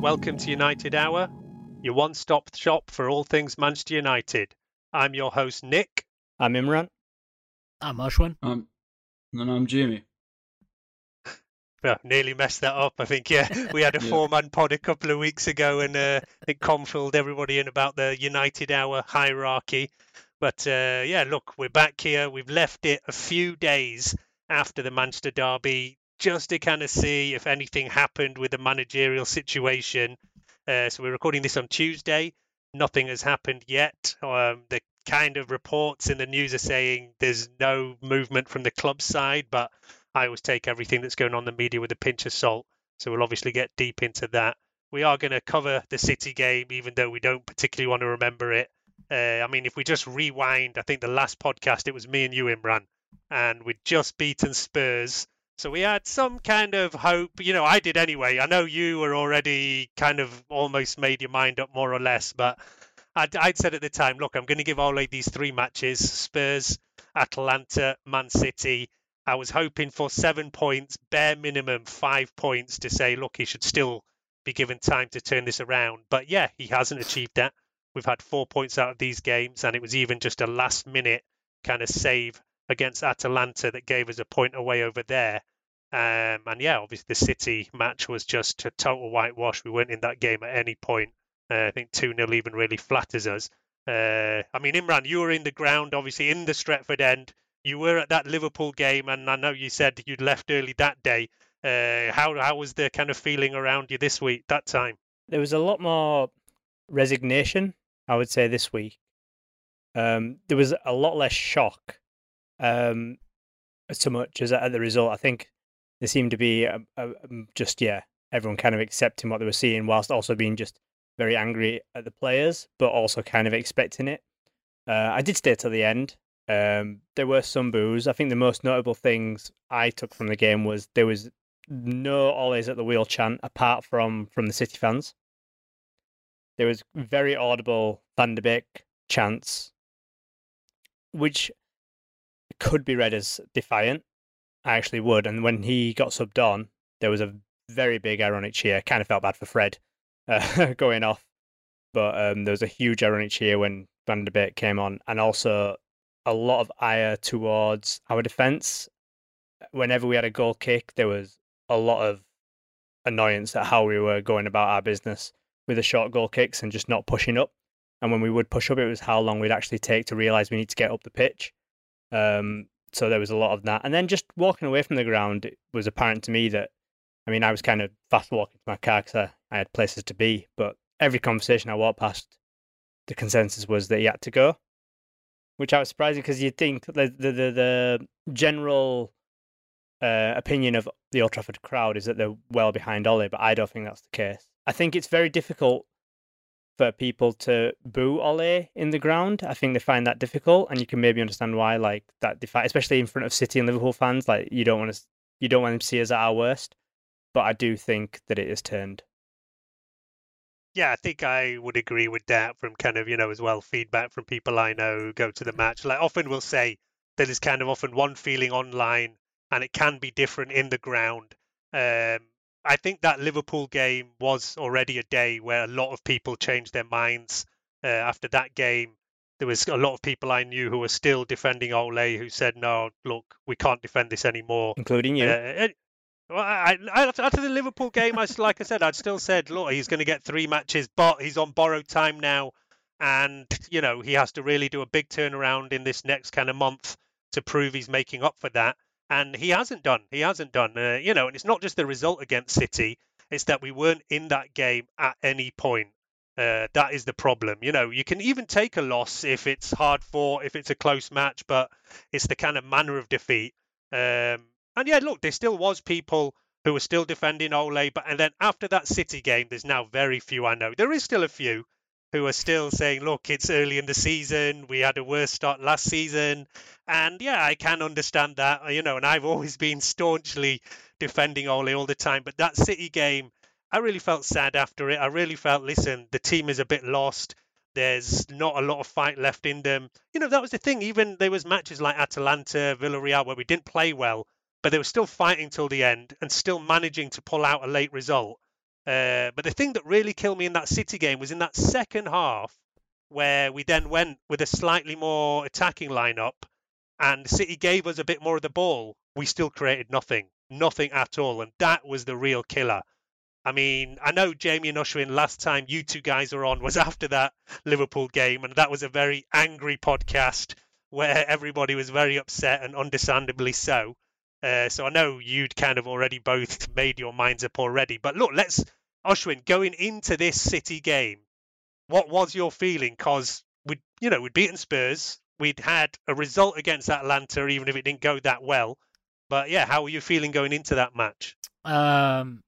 Welcome to United Hour, your one stop shop for all things Manchester United. I'm your host, Nick. I'm Imran. I'm Ashwin. Um, and I'm Jamie. Well, nearly messed that up. I think, yeah, we had a Yeah. four man pod a couple of weeks ago and uh, I think Con filled everybody in about the United Hour hierarchy. But uh, yeah, look, we're back here. We've left it a few days after the Manchester Derby just to kind of see if anything happened with the managerial situation. Uh, so we're recording this on Tuesday. Nothing has happened yet. Um, the kind of reports in the news are saying there's no movement from the club side, but I always take everything that's going on in the media with a pinch of salt. So we'll obviously get deep into that. We are going to cover the City game, even though we don't particularly want to remember it. Uh, I mean, if we just rewind, I think the last podcast it was me and you, Imran, and we'd just beaten Spurs. So we had some kind of hope. You know, I did anyway. I know you were already kind of almost made your mind up more or less, but I'd, I'd said at the time, look, I'm going to give Ole these three matches Spurs, Atalanta, Man City. I was hoping for seven points, bare minimum five points to say, look, he should still be given time to turn this around. But yeah, he hasn't achieved that. We've had four points out of these games, and it was even just a last minute kind of save against Atalanta that gave us a point away over there. Um, and yeah, obviously the City match was just a total whitewash. We weren't in that game at any point. Uh, I think 2 0 even really flatters us. Uh, I mean, Imran, you were in the ground, obviously in the Stretford end. You were at that Liverpool game, and I know you said you'd left early that day. Uh, how how was the kind of feeling around you this week, that time? There was a lot more resignation, I would say, this week. Um, there was a lot less shock, um, so much as at the result. I think there seemed to be a, a, um, just yeah, everyone kind of accepting what they were seeing, whilst also being just very angry at the players, but also kind of expecting it. Uh, I did stay till the end. Um, there were some boos. I think the most notable things I took from the game was there was no always at the wheel chant apart from from the City fans. There was very audible Van de Beek chants, which could be read as defiant. I actually would. And when he got subbed on, there was a very big ironic cheer. Kind of felt bad for Fred uh, going off, but um, there was a huge ironic cheer when Van de Beek came on, and also a lot of ire towards our defence. Whenever we had a goal kick, there was a lot of annoyance at how we were going about our business with the short goal kicks and just not pushing up. And when we would push up, it was how long we'd actually take to realise we need to get up the pitch. Um, so there was a lot of that. And then just walking away from the ground, it was apparent to me that, I mean, I was kind of fast walking to my car because I, I had places to be. But every conversation I walked past, the consensus was that he had to go, which I was surprised because you'd think the the the, the general uh, opinion of the Old Trafford crowd is that they're well behind Ole, but I don't think that's the case. I think it's very difficult for people to boo Ole in the ground. I think they find that difficult, and you can maybe understand why. Like that, defi- especially in front of City and Liverpool fans, like you don't want to, you don't want them to see us at our worst. But I do think that it has turned. Yeah, I think I would agree with that from kind of, you know, as well, feedback from people I know who go to the match. Like often we'll say there is kind of often one feeling online and it can be different in the ground. Um, I think that Liverpool game was already a day where a lot of people changed their minds. Uh, after that game, there was a lot of people I knew who were still defending Ole, who said, "No, look, we can't defend this anymore," including you. Uh, well, I, I, after the Liverpool game, I like I said, I'd still said, look, he's going to get three matches, but he's on borrowed time now, and you know he has to really do a big turnaround in this next kind of month to prove he's making up for that. And he hasn't done. He hasn't done. Uh, you know, and it's not just the result against City; it's that we weren't in that game at any point. Uh, that is the problem. You know, you can even take a loss if it's hard fought, if it's a close match, but it's the kind of manner of defeat. Um, and yeah, look, there still was people who were still defending Ole, but and then after that City game, there's now very few I know. There is still a few who are still saying, look, it's early in the season. We had a worse start last season. And yeah, I can understand that, you know, and I've always been staunchly defending Ole all the time. But that City game, I really felt sad after it. I really felt, listen, the team is a bit lost. There's not a lot of fight left in them. You know, that was the thing. Even there was matches like Atalanta, Villarreal, where we didn't play well, but they were still fighting till the end and still managing to pull out a late result. Uh, but the thing that really killed me in that City game was in that second half, where we then went with a slightly more attacking lineup, and City gave us a bit more of the ball. We still created nothing, nothing at all, and that was the real killer. I mean, I know Jamie and Ashwin, last time you two guys were on was after that Liverpool game, and that was a very angry podcast where everybody was very upset and understandably so. Uh, so I know you'd kind of already both made your minds up already. But look, let's, Ashwin, going into this City game, what was your feeling? Because we, you know, we'd beaten Spurs, we'd had a result against Atalanta, even if it didn't go that well. But yeah, how were you feeling going into that match? Um,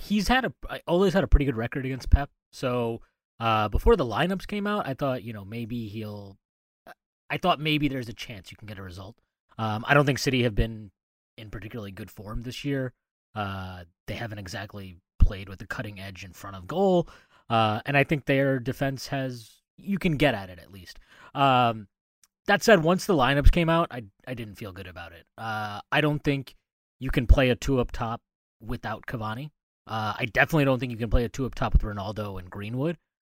he's had a always had a pretty good record against Pep. So uh, before the lineups came out, I thought you know maybe he'll. I thought maybe there's a chance you can get a result. Um, I don't think City have been in particularly good form this year. Uh, they haven't exactly played with the cutting edge in front of goal, uh, and I think their defense has you can get at it at least. Um, that said, once the lineups came out, I I didn't feel good about it. Uh, I don't think you can play a two up top without Cavani. Uh, I definitely don't think you can play a two up top with Ronaldo and Greenwood.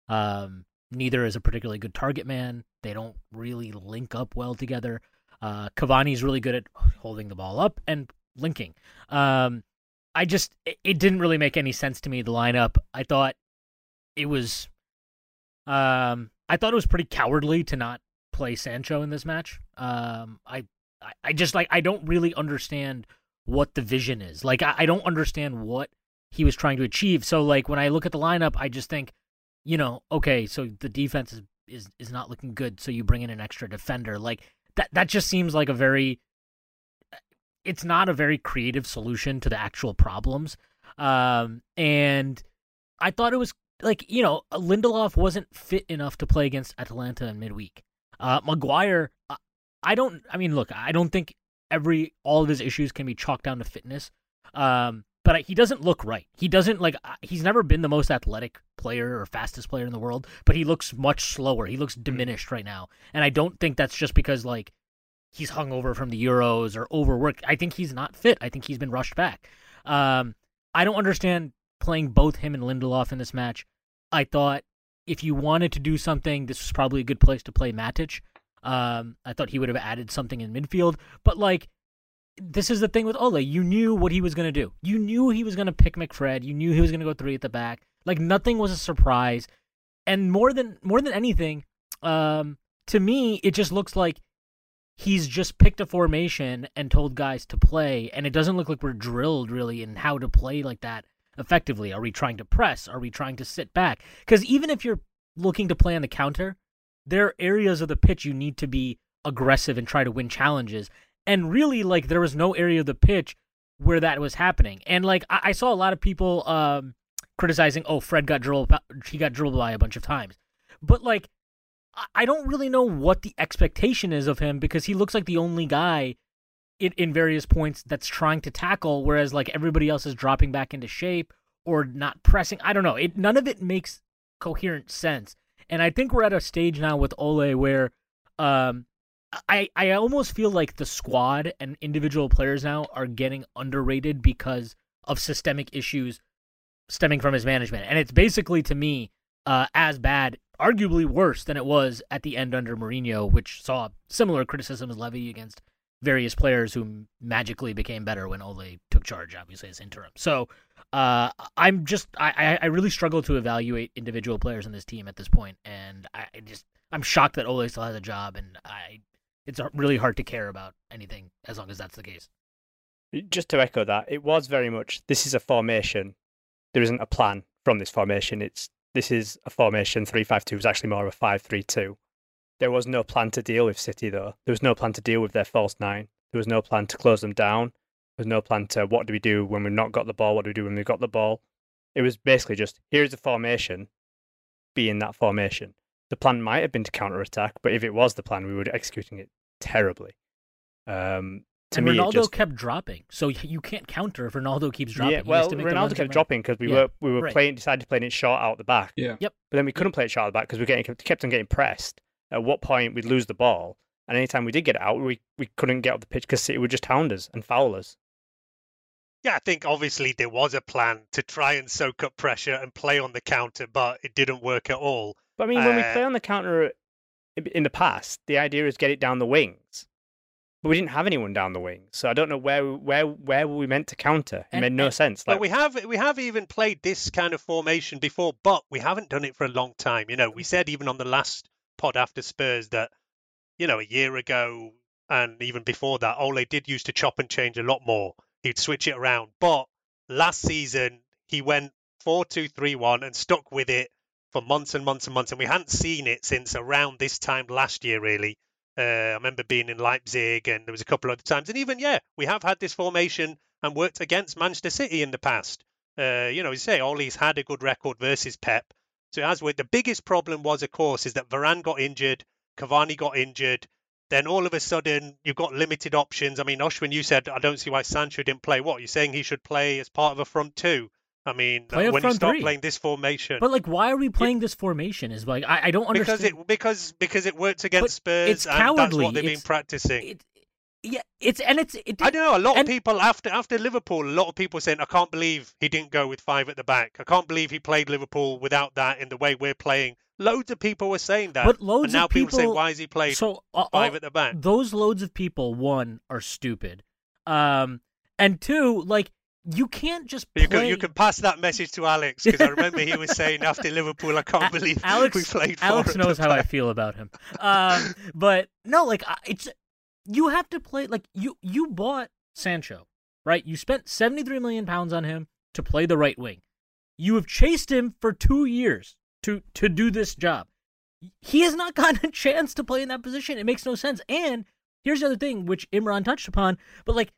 Um, neither is a particularly good target man. They don't really link up well together. Uh, Cavani's really good at holding the ball up and linking. Um, I just it, it, didn't really make any sense to me the lineup. I thought it was, um, I thought it was pretty cowardly to not play Sancho in this match. Um, I, I, I just like I don't really understand what the vision is. Like I, I don't understand what he was trying to achieve. So like when I look at the lineup, I just think, you know, okay, so the defense is is is not looking good. So you bring in an extra defender. Like that that just seems like a very it's not a very creative solution to the actual problems. Um, and I thought it was like, you know, Lindelof wasn't fit enough to play against Atalanta in midweek. Uh, Maguire, I don't, I mean, look, I don't think every, all of his issues can be chalked down to fitness. Um, but he doesn't look right. He doesn't like he's never been the most athletic player or fastest player in the world, but he looks much slower. He looks diminished right now. And I don't think that's just because like he's hungover from the Euros or overworked. I think he's not fit. I think he's been rushed back. Um, I don't understand playing both him and Lindelof in this match. I thought if you wanted to do something, this was probably a good place to play Matic. Um, I thought he would have added something in midfield, but like this is the thing with Ole. You knew what he was going to do. You knew he was going to pick McFred. You knew he was going to go three at the back. Like nothing was a surprise. And more than more than anything, um, to me, it just looks like he's just picked a formation and told guys to play. And it doesn't look like we're drilled really in how to play like that effectively. Are we trying to press? Are we trying to sit back? Because even if you're looking to play on the counter, there are areas of the pitch you need to be aggressive and try to win challenges and really like there was no area of the pitch where that was happening. And like I, I saw a lot of people um, criticizing, oh, Fred got dribbled, he got dribbled by a bunch of times, but like, I- I don't really know what the expectation is of him because he looks like the only guy in, in various points that's trying to tackle, whereas like everybody else is dropping back into shape or not pressing. I don't know. It none of it makes coherent sense. And I think we're at a stage now with Ole where um I I almost feel like the squad and individual players now are getting underrated because of systemic issues stemming from his management. And it's basically to me uh as bad, arguably worse than it was at the end under Mourinho, which saw similar criticisms levied against various players who magically became better when Ole took charge, obviously as interim. So uh, I'm just I, I really struggle to evaluate individual players in this team at this point, and I just I'm shocked that Ole still has a job, and I it's uh, really hard to care about anything as long as that's the case. Just to echo that, it was very much this is a formation. There isn't a plan from this formation. It's this is a formation three five two is actually more of a five three two. There was no plan to deal with City, though. There was no plan to deal with their false nine. There was no plan to close them down. There was no plan to what do we do when we've not got the ball? What do we do when we've got the ball? It was basically just here's the formation, be in that formation. The plan might have been to counter attack, but if it was the plan, we were executing it terribly. Um, to and me, Ronaldo just, kept dropping, so you can't counter if Ronaldo keeps dropping. Yeah, well, Ronaldo kept dropping because we yeah, were we were right. playing decided to play it short out the back. Yeah. Yep. But then we couldn't play it short out the back because we getting kept on getting pressed at what point we'd lose the ball. And anytime we did get it out, we, we couldn't get up the pitch because City would just hound us and foul us. Yeah, I think obviously there was a plan to try and soak up pressure and play on the counter, but it didn't work at all. But I mean, when uh, we play on the counter in the past, the idea is get it down the wings. But we didn't have anyone down the wings, so I don't know where where where were we meant to counter. It and, made no and, sense. Like, but we have we have even played this kind of formation before, but we haven't done it for a long time. You know, we said even on the last pod after Spurs that, you know, a year ago and even before that, Ole did used to chop and change a lot more. He'd switch it around. But last season, he went 4 2 3 1 and stuck with it for months and months and months. And we hadn't seen it since around this time last year, really. Uh, I remember being in Leipzig and there was a couple other times. And even, yeah, we have had this formation and worked against Manchester City in the past. Uh, you know, you say Ole's had a good record versus Pep. So as with the biggest problem was, of course, is that Varane got injured, Cavani got injured. Then all of a sudden, you've got limited options. I mean, Ashwin, you said I don't see why Sancho didn't play. What you're saying he should play as part of a front two? I mean, Play when you start three. playing this formation, but like, why are we playing this formation? Is like I, I don't understand because it because because it works against but Spurs. It's and cowardly. That's what they've it's, been practicing. It, yeah, it's and it's. It, I don't know. A lot and, of people after after Liverpool, a lot of people saying, "I can't believe he didn't go with five at the back. I can't believe he played Liverpool without that in the way we're playing." Loads of people were saying that, but loads and now of people, say, "Why is he played so, uh, five uh, at the back?" Those loads of people, one, are stupid, um, and two, like you can't just play... you can you can pass that message to Alex because I remember he was saying after Liverpool, "I can't believe Alex, we played." Alex knows how. I feel about him, um, but no, like it's you have to play like you you bought Sancho, right? You spent 73 million pounds on him to play the right wing. You have chased him for 2 years to to do this job. He has not gotten a chance to play in that position. It makes no sense. And here's the other thing which Imran touched upon, but like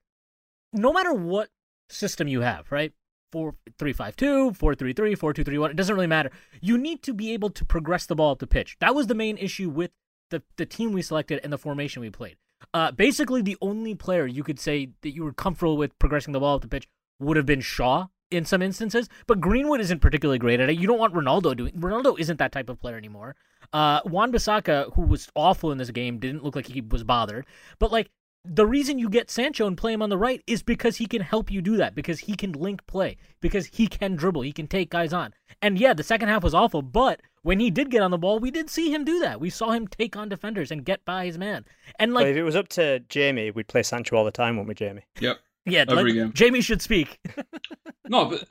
no matter what system you have, right? 4 3 5 2, 4 3 3, 4 2 3 1, it doesn't really matter. You need to be able to progress the ball up the pitch. That was the main issue with the the team we selected and the formation we played. Uh, basically, the only player you could say that you were comfortable with progressing the ball up the pitch would have been Shaw in some instances, but Greenwood isn't particularly great at it. You don't want Ronaldo doing. Ronaldo isn't that type of player anymore. Uh, Wan-Bissaka, who was awful in this game, didn't look like he was bothered. But like the reason you get Sancho and play him on the right is because he can help you do that, because he can link play, because he can dribble, he can take guys on. And yeah, the second half was awful, but when he did get on the ball, we did see him do that. We saw him take on defenders and get by his man. And like, but if it was up to Jamie, we'd play Sancho all the time, wouldn't we, Jamie? Yep. Yeah, Every like, game. Jamie should speak. no, but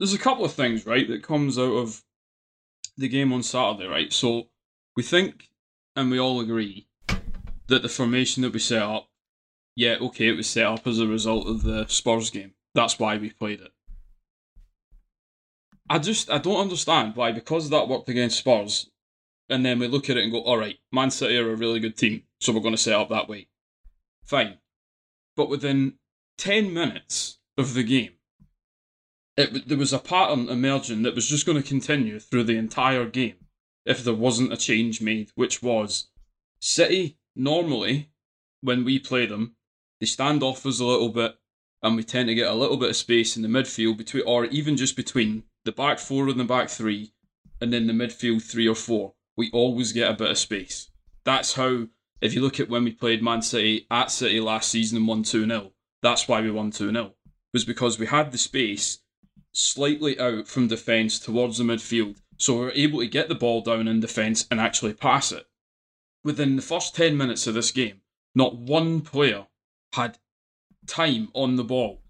there's a couple of things, right, that comes out of the game on Saturday, right? So we think, and we all agree, that the formation that we set up yeah, okay, it was set up as a result of the Spurs game. That's why we played it. I just I don't understand why because that worked against Spurs, and then we look at it and go, all right, Man City are a really good team, so we're going to set up that way. Fine, but within ten minutes of the game, it, there was a pattern emerging that was just going to continue through the entire game if there wasn't a change made, which was City normally when we play them, they stand off us a little bit, and we tend to get a little bit of space in the midfield between, or even just between the back four and the back three, and then the midfield three or four. We always get a bit of space. That's how. If you look at when we played Man City at City last season and won 2 0, that's why we won 2 0. Was because we had the space slightly out from defence towards the midfield, so we were able to get the ball down in defence and actually pass it. Within the first 10 minutes of this game, not one player had time on the ball.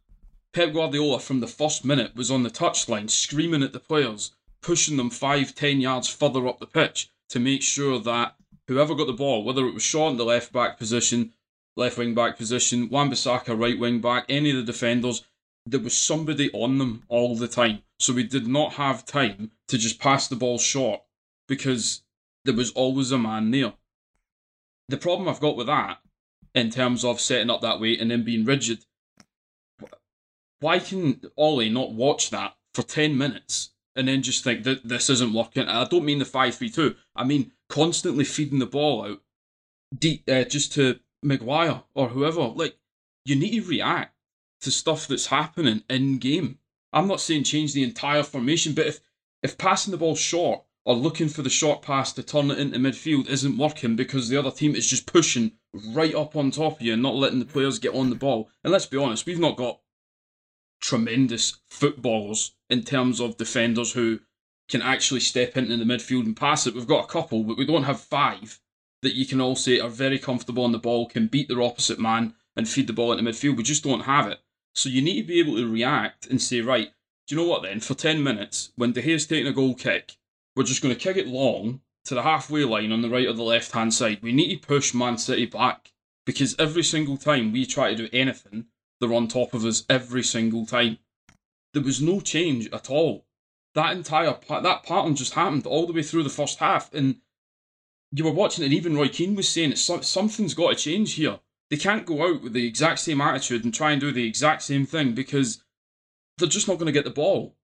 Pep Guardiola, from the first minute, was on the touchline screaming at the players, pushing them five, ten yards further up the pitch to make sure that whoever got the ball, whether it was Shaw in the left back position, left wing back position, Wan-Bissaka right wing back, any of the defenders, there was somebody on them all the time. So we did not have time to just pass the ball short because there was always a man there. The problem I've got with that, in terms of setting up that way and then being rigid, why can Ole not watch that for 10 minutes and then just think that this isn't working? I don't mean the 5 3 2, I mean constantly feeding the ball out deep, uh, just to Maguire or whoever. Like, you need to react to stuff that's happening in game. I'm not saying change the entire formation, but if, if passing the ball short or looking for the short pass to turn it into midfield isn't working because the other team is just pushing right up on top of you and not letting the players get on the ball. And let's be honest, we've not got tremendous footballers in terms of defenders who can actually step into the midfield and pass it. We've got a couple, but we don't have five that you can all say are very comfortable on the ball, can beat their opposite man and feed the ball into midfield. We just don't have it. So you need to be able to react and say, right, do you know what then? For 10 minutes, when De Gea's taking a goal kick, we're just going to kick it long to the halfway line on the right or the left hand side. We need to push Man City back because every single time we try to do anything, they're on top of us every single time. There was no change at all. That entire that pattern just happened all the way through the first half, and you were watching, and even Roy Keane was saying. Something's got to change here. They can't go out with the exact same attitude and try and do the exact same thing because they're just not going to get the ball,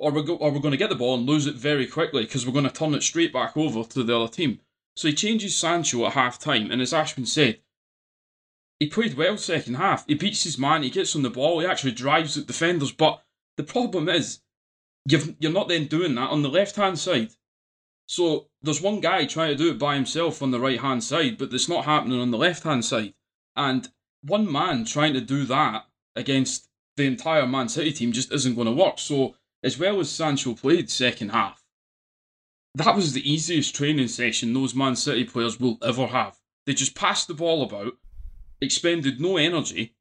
or we're go, or we're going to get the ball and lose it very quickly because we're going to turn it straight back over to the other team. So he changes Sancho at half time, and as Ashwin said, he played well second half. He beats his man, he gets on the ball, he actually drives at defenders. But the problem is, you've, you're not then doing that on the left hand side. So there's one guy trying to do it by himself on the right hand side, but it's not happening on the left hand side. And one man trying to do that against the entire Man City team just isn't going to work. So, as well as Sancho played second half, that was the easiest training session those Man City players will ever have. They just passed the ball about, expended no energy.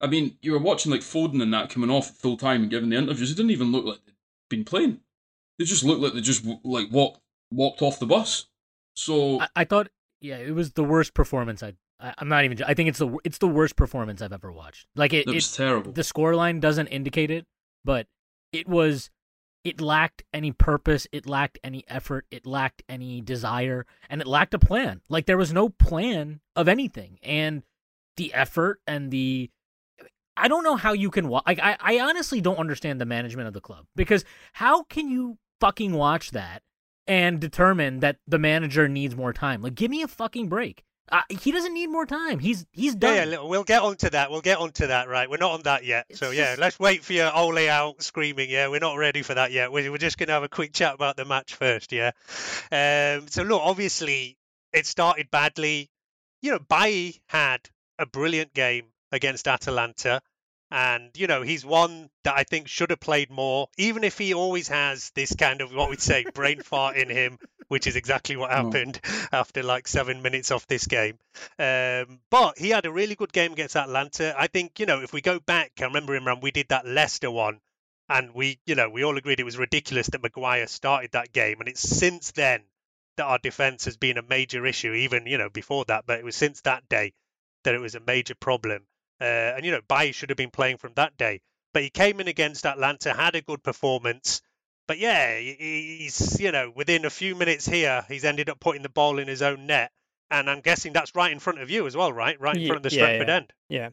I mean, you were watching like Foden and that coming off at full time and giving the interviews. It didn't even look like they'd been playing. They just looked like they just like walked walked off the bus. So I, I thought, yeah, it was the worst performance I. I I'm not even. I think it's the it's the worst performance I've ever watched. Like it, it was terrible. The scoreline doesn't indicate it, but it was. It lacked any purpose. It lacked any effort. It lacked any desire, and it lacked a plan. Like there was no plan of anything, and the effort and the I don't know how you can watch. Like, I, I honestly don't understand the management of the club because how can you fucking watch that and determine that the manager needs more time? Like, give me a fucking break. Uh, he doesn't need more time. He's he's done. Yeah, yeah, we'll get onto that. We'll get onto that. Right, we're not on that yet. It's so yeah, just... let's wait for your Ole out screaming. Yeah, we're not ready for that yet. We're, we're just gonna have a quick chat about the match first. Yeah. Um, so look, obviously it started badly. You know, Bailly had a brilliant game against Atalanta. And, you know, he's one that I think should have played more, even if he always has this kind of what we'd say brain fart in him, which is exactly what happened no. after like seven minutes off this game. Um, but he had a really good game against Atalanta. I think, you know, if we go back, I remember Imran, we did that Leicester one, and we, you know, we all agreed it was ridiculous that Maguire started that game. And it's since then that our defence has been a major issue, even, you know, before that, but it was since that day that it was a major problem. Uh, and, you know, Bailly should have been playing from that day. But he came in against Atalanta, had a good performance. But yeah, he's, you know, within a few minutes here, he's ended up putting the ball in his own net. And I'm guessing that's right in front of you as well, right? Right in front of the yeah, yeah. end. Yeah.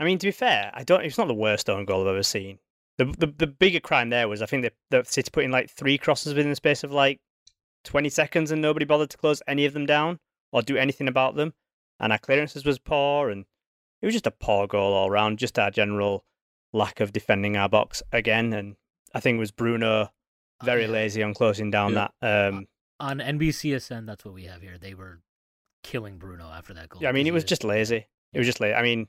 I mean, to be fair, I don't. It's not the worst own goal I've ever seen. The, the the bigger crime there was I think the the City put in like three crosses within the space of like twenty seconds, and nobody bothered to close any of them down or do anything about them. And our clearances was poor, and it was just a poor goal all round. Just our general lack of defending our box again, and I think it was Bruno very yeah. lazy on closing down Yeah. that. Um, On NBCSN, that's what we have here. They were killing Bruno after that goal. yeah, I mean, it was just lazy. It was just lazy. I mean,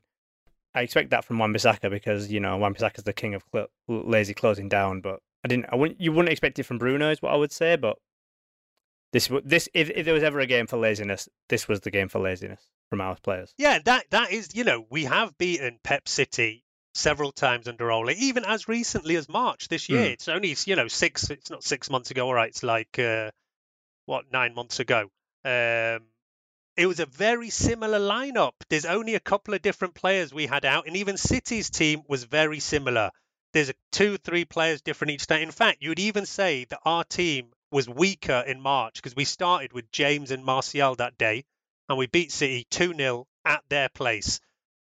I expect that from Wan-Bissaka because you know Wan-Bissaka's the king of cl- lazy closing down. But I didn't. I wouldn't. You wouldn't expect it from Bruno, is what I would say. But this, this, if, if there was ever a game for laziness, this was the game for laziness from our players. Yeah, that that is, you know, we have beaten Pep City several times under Ole, even as recently as March this year. Mm. It's only, you know, six. It's not six months ago. All right, it's like uh, what nine months ago. Um, it was a very similar lineup. There's only a couple of different players we had out, and even City's team was very similar. There's two, three players different each day. In fact, you would even say that our team was weaker in March because we started with James and Martial that day, and we beat City 2 0 at their place.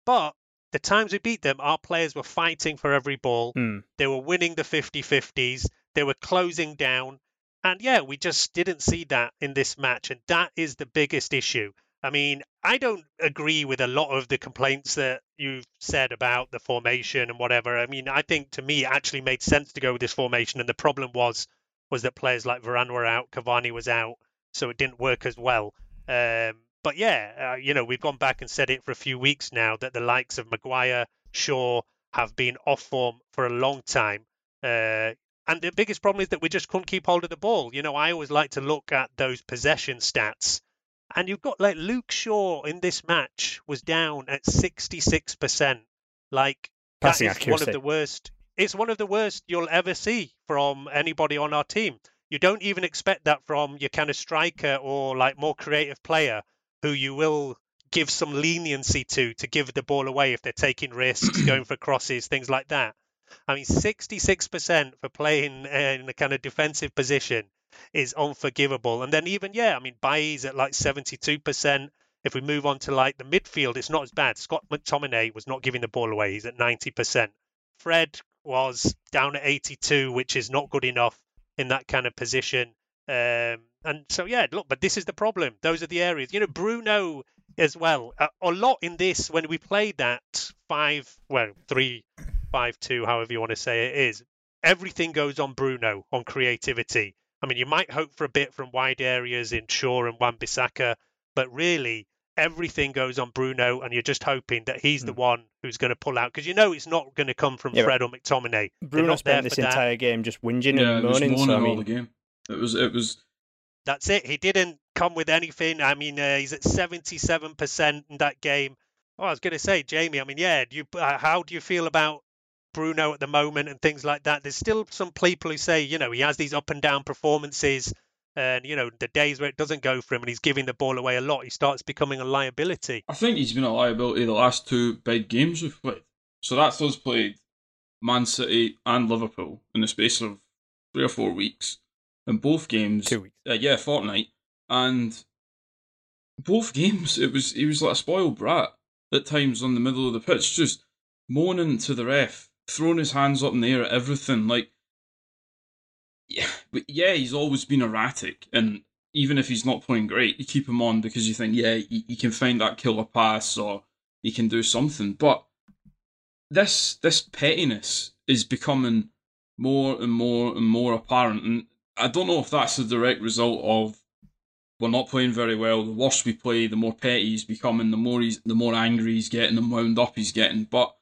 But the times we beat them, our players were fighting for every ball. Hmm. They were winning the 50 50s. They were closing down. And yeah, we just didn't see that in this match. And that is the biggest issue. I mean, I don't agree with a lot of the complaints that you've said about the formation and whatever. I mean, I think to me it actually made sense to go with this formation. And the problem was was that players like Varane were out, Cavani was out, so it didn't work as well. Um, but yeah, uh, you know, we've gone back and said it for a few weeks now that the likes of Maguire, Shaw have been off form for a long time. Uh, and the biggest problem is that we just couldn't keep hold of the ball. You know, I always like to look at those possession stats. And you've got like Luke Shaw in this match was down at 66%. Like, Passing that is one of the worst. It's one of the worst you'll ever see from anybody on our team. You don't even expect that from your kind of striker or like more creative player who you will give some leniency to to give the ball away if they're taking risks, going for crosses, things like that. I mean, 66% for playing in a kind of defensive position is unforgivable. And then even yeah, I mean, Bailly's at like 72%. If we move on to like the midfield, it's not as bad. Scott McTominay was not giving the ball away. He's at 90%. Fred was down at 82, which is not good enough in that kind of position. Um, and so yeah, look, but this is the problem. Those are the areas. You know, Bruno as well. A, a lot in this when we played that five, well, three, five, two, however you want to say it is. Everything goes on Bruno on creativity. I mean, you might hope for a bit from wide areas in Shaw and Wan-Bissaka, but really everything goes on Bruno, and you're just hoping that he's the one who's going to pull out because you know it's not going to come from Hmm. Yeah, Fred or McTominay. Bruno spent this for that. entire game just whinging Yeah, and it was moaning. moaning So I all mean, the game. It was it was That's it. He didn't come with anything. I mean, uh, he's at 77% in that game. Oh, I was going to say, Jamie. I mean, yeah. Do you, uh, how do you feel about Bruno at the moment and things like that? There's still some people who say, you know, he has these up and down performances, and you know, the days where it doesn't go for him and he's giving the ball away a lot, he starts becoming a liability. I think he's been a liability the last two big games we've played. So that's us played Man City and Liverpool in the space of three or four weeks. In both games, Two weeks. Uh, yeah, fortnight, and both games it was he was like a spoiled brat at times on the middle of the pitch, just moaning to the ref, throwing his hands up in the air at everything. Like, yeah, but yeah, he's always been erratic, and even if he's not playing great, you keep him on because you think, yeah, he, he can find that killer pass or he can do something. But this this pettiness is becoming more and more and more apparent, and I don't know if that's a direct result of we're not playing very well. The worse we play, the more petty he's becoming, the more he's the more angry he's getting, the wound up he's getting. But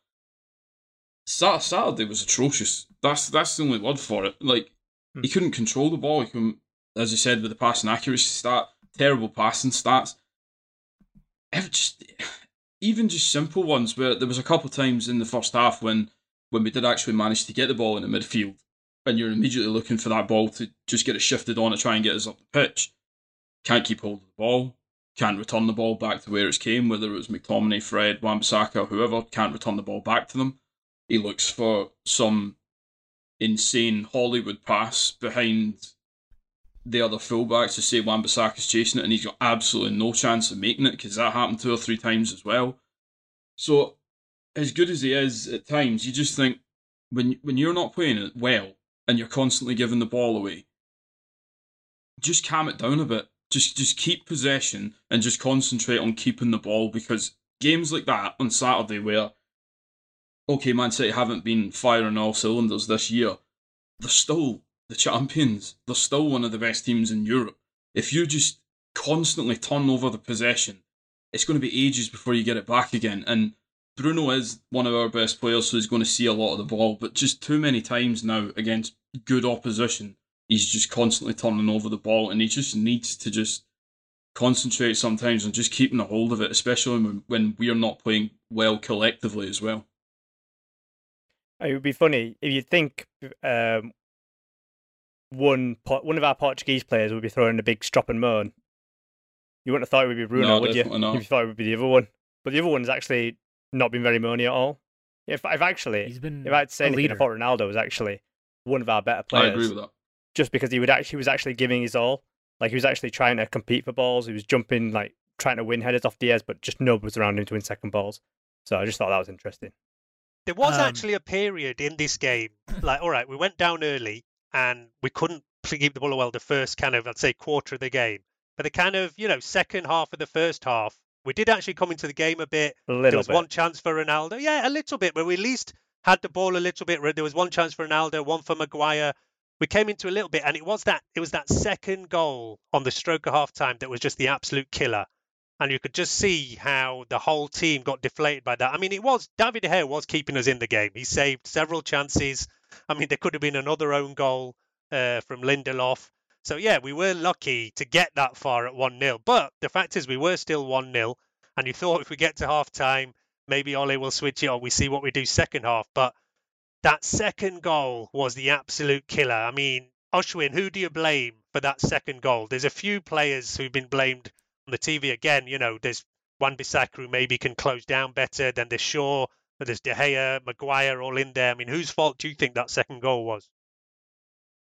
Saturday was atrocious. That's that's the only word for it. Like he hmm. couldn't control the ball. He couldn't, as you said, with the passing accuracy stat, terrible passing stats. Just even just simple ones where there was a couple of times in the first half when when we did actually manage to get the ball in the midfield, and you're immediately looking for that ball to just get it shifted on to try and get us up the pitch. Can't keep hold of the ball. Can't return the ball back to where it came, whether it was McTominay, Fred, Wan-Bissaka, whoever. Can't return the ball back to them. He looks for some insane Hollywood pass behind the other fullbacks to say Wan-Bissaka's chasing it, and he's got absolutely no chance of making it because that happened two or three times as well. So, as good as he is at times, you just think when when you're not playing it well and you're constantly giving the ball away, just calm it down a bit. Just just keep possession and just concentrate on keeping the ball because games like that on Saturday where okay, Man City haven't been firing all cylinders this year, they're still the champions. They're still one of the best teams in Europe. If you just constantly turn over the possession, it's going to be ages before you get it back again. And Bruno is one of our best players, so he's going to see a lot of the ball. But just too many times now against good opposition, he's just constantly turning over the ball, and he just needs to just concentrate sometimes on just keeping a hold of it, especially when, when we're not playing well collectively as well. It would be funny if you think um, one one of our Portuguese players would be throwing a big strop and moan. You wouldn't have thought it would be Bruno, No, would you? definitely not. You thought it would be the other one, but the other one's actually not been very moany at all. If if actually, He's been if I'd say a anything, I leader. thought Ronaldo was actually one of our better players. I agree with that. Just because he would actually he was actually giving his all. Like he was actually trying to compete for balls. He was jumping, like trying to win headers off Dias, but just nobody was around him to win second balls. So I just thought that was interesting. There was Um, actually a period in this game, like, all right, we went down early and we couldn't keep the ball well the first kind of, I'd say, quarter of the game. But the kind of, you know, second half of the first half, we did actually come into the game a bit. A There little was bit. one chance for Ronaldo. Yeah, a little bit, but we at least had the ball a little bit. There was one chance for Ronaldo, one for Maguire. We came into a little bit, and it was that it was that second goal on the stroke of half time that was just the absolute killer. And you could just see how the whole team got deflated by that. I mean, it was David De Gea was keeping us in the game. He saved several chances. I mean, there could have been another own goal uh, from Lindelof. So yeah, we were lucky to get that far at one 0 But the fact is, we were still one 0 and you thought if we get to half time, maybe Ole will switch it on. We see what we do second half. But that second goal was the absolute killer. I mean, Ashwin, who do you blame for that second goal? There's a few players who've been blamed on the TV again. You know, there's Wan Bissaka who maybe can close down better. Then there's Shaw, but there's De Gea, Maguire all in there. I mean, whose fault do you think that second goal was?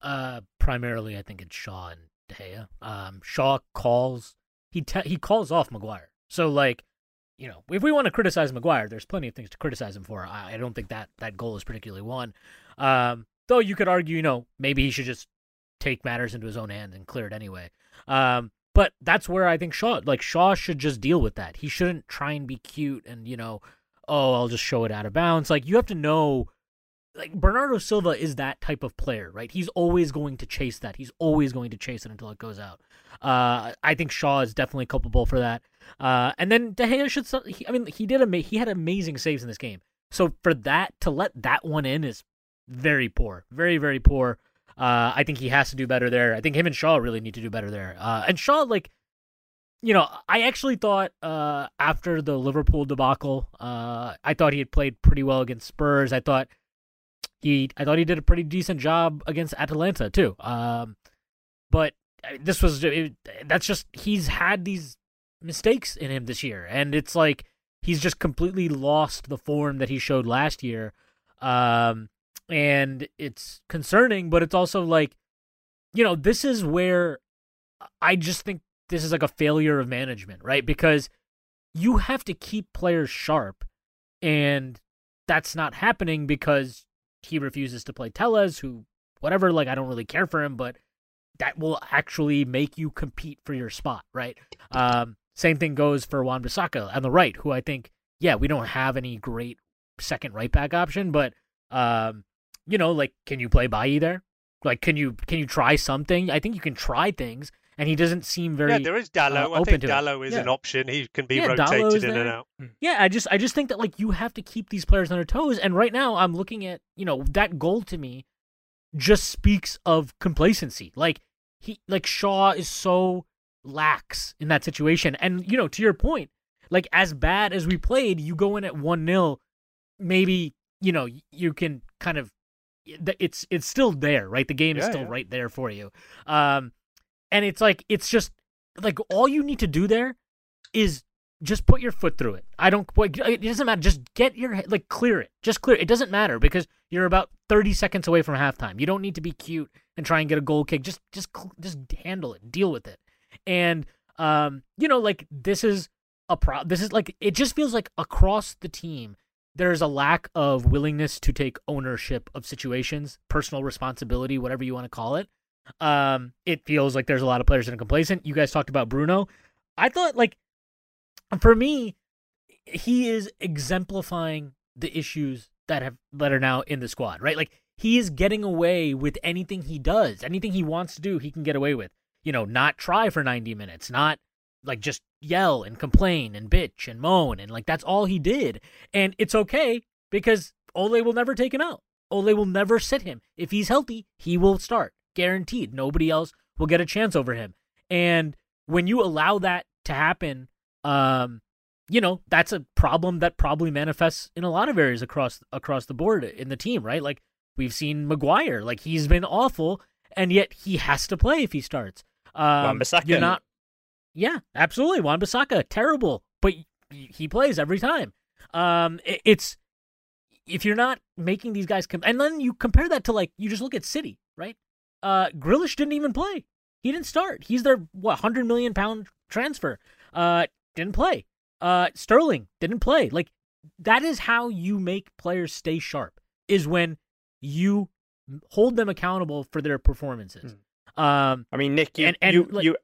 Uh, primarily, I think it's Shaw and De Gea. Um, Shaw calls he te- he calls off Maguire. So like, you know, if we want to criticize Maguire, there's plenty of things to criticize him for. I, I don't think that that goal is particularly one. Um, though you could argue, you know, maybe he should just take matters into his own hands and clear it anyway. Um, but that's where I think Shaw, like Shaw, should just deal with that. He shouldn't try and be cute and you know, oh, I'll just show it out of bounds. Like you have to know like Bernardo Silva is that type of player, right? He's always going to chase that. He's always going to chase it until it goes out. Uh, I think Shaw is definitely culpable for that. Uh, and then De Gea should. I mean, he did. Ama- he had amazing saves in this game. So for that to let that one in is very poor, very very poor. Uh, I think he has to do better there. I think him and Shaw really need to do better there. Uh, and Shaw, like, you know, I actually thought uh, after the Liverpool debacle, uh, I thought he had played pretty well against Spurs. I thought he, I thought he did a pretty decent job against Atalanta too. Um, but uh, this was it, that's just he's had these mistakes in him this year, and it's like he's just completely lost the form that he showed last year. Um, and it's concerning, but it's also like, you know, this is where I just think this is like a failure of management, right? Because you have to keep players sharp, and that's not happening because he refuses to play Telles, who, whatever, like, I don't really care for him, but that will actually make you compete for your spot, right? Um, same thing goes for Wan-Bissaka on the right, who I think, yeah, we don't have any great second right back option, but um, you know, like, can you play Bailly there? Like, can you can you try something? I think you can try things, and he doesn't seem very yeah, there is Dalot. uh, I think. Dalot is Yeah. an option. He can be Yeah, rotated in and out. Yeah, I just I just think that like you have to keep these players on their toes. And right now I'm looking at, you know, that goal to me just speaks of complacency. Like he like Shaw is so lax in that situation. And, you know, to your point, like as bad as we played, you go in at one 0 maybe, you know, you can kind of it's it's still there, right? The game is Yeah, still yeah. right there for you. Um and it's like it's just like all you need to do there is just put your foot through it. I don't. It doesn't matter. Just get your like clear it. Just clear. It. it doesn't matter because you're about thirty seconds away from halftime. You don't need to be cute and try and get a goal kick. Just just just handle it. Deal with it. And um, you know, like this is a pro. This is like it just feels like across the team there's a lack of willingness to take ownership of situations, personal responsibility, whatever you want to call it. Um, it feels like there's a lot of players that are complacent. You guys talked about Bruno. I thought like for me, he is exemplifying the issues that have that are now in the squad, right? Like he is getting away with anything he does, anything he wants to do, he can get away with. You know, not try for 90 minutes, not like just yell and complain and bitch and moan and like that's all he did. And it's okay because Ole will never take him out. Ole will never sit him. If he's healthy, he will start. Guaranteed. Nobody else will get a chance over him. And when you allow that to happen, um, you know, that's a problem that probably manifests in a lot of areas across across the board in the team, right? Like we've seen Maguire, like he's been awful, and yet he has to play if he starts. Um. You're not. Yeah, absolutely. Wan Bissaka, terrible, but he plays every time. Um, it, it's if you're not making these guys come, and then you compare that to like you just look at City, right? Uh, Grealish didn't even play. He didn't start. He's their what hundred million pound transfer. Uh, didn't play. Uh, Sterling didn't play. Like that is how you make players stay sharp. Is when you hold them accountable for their performances. Um, I mean, Nick, you, and, and you, like, you,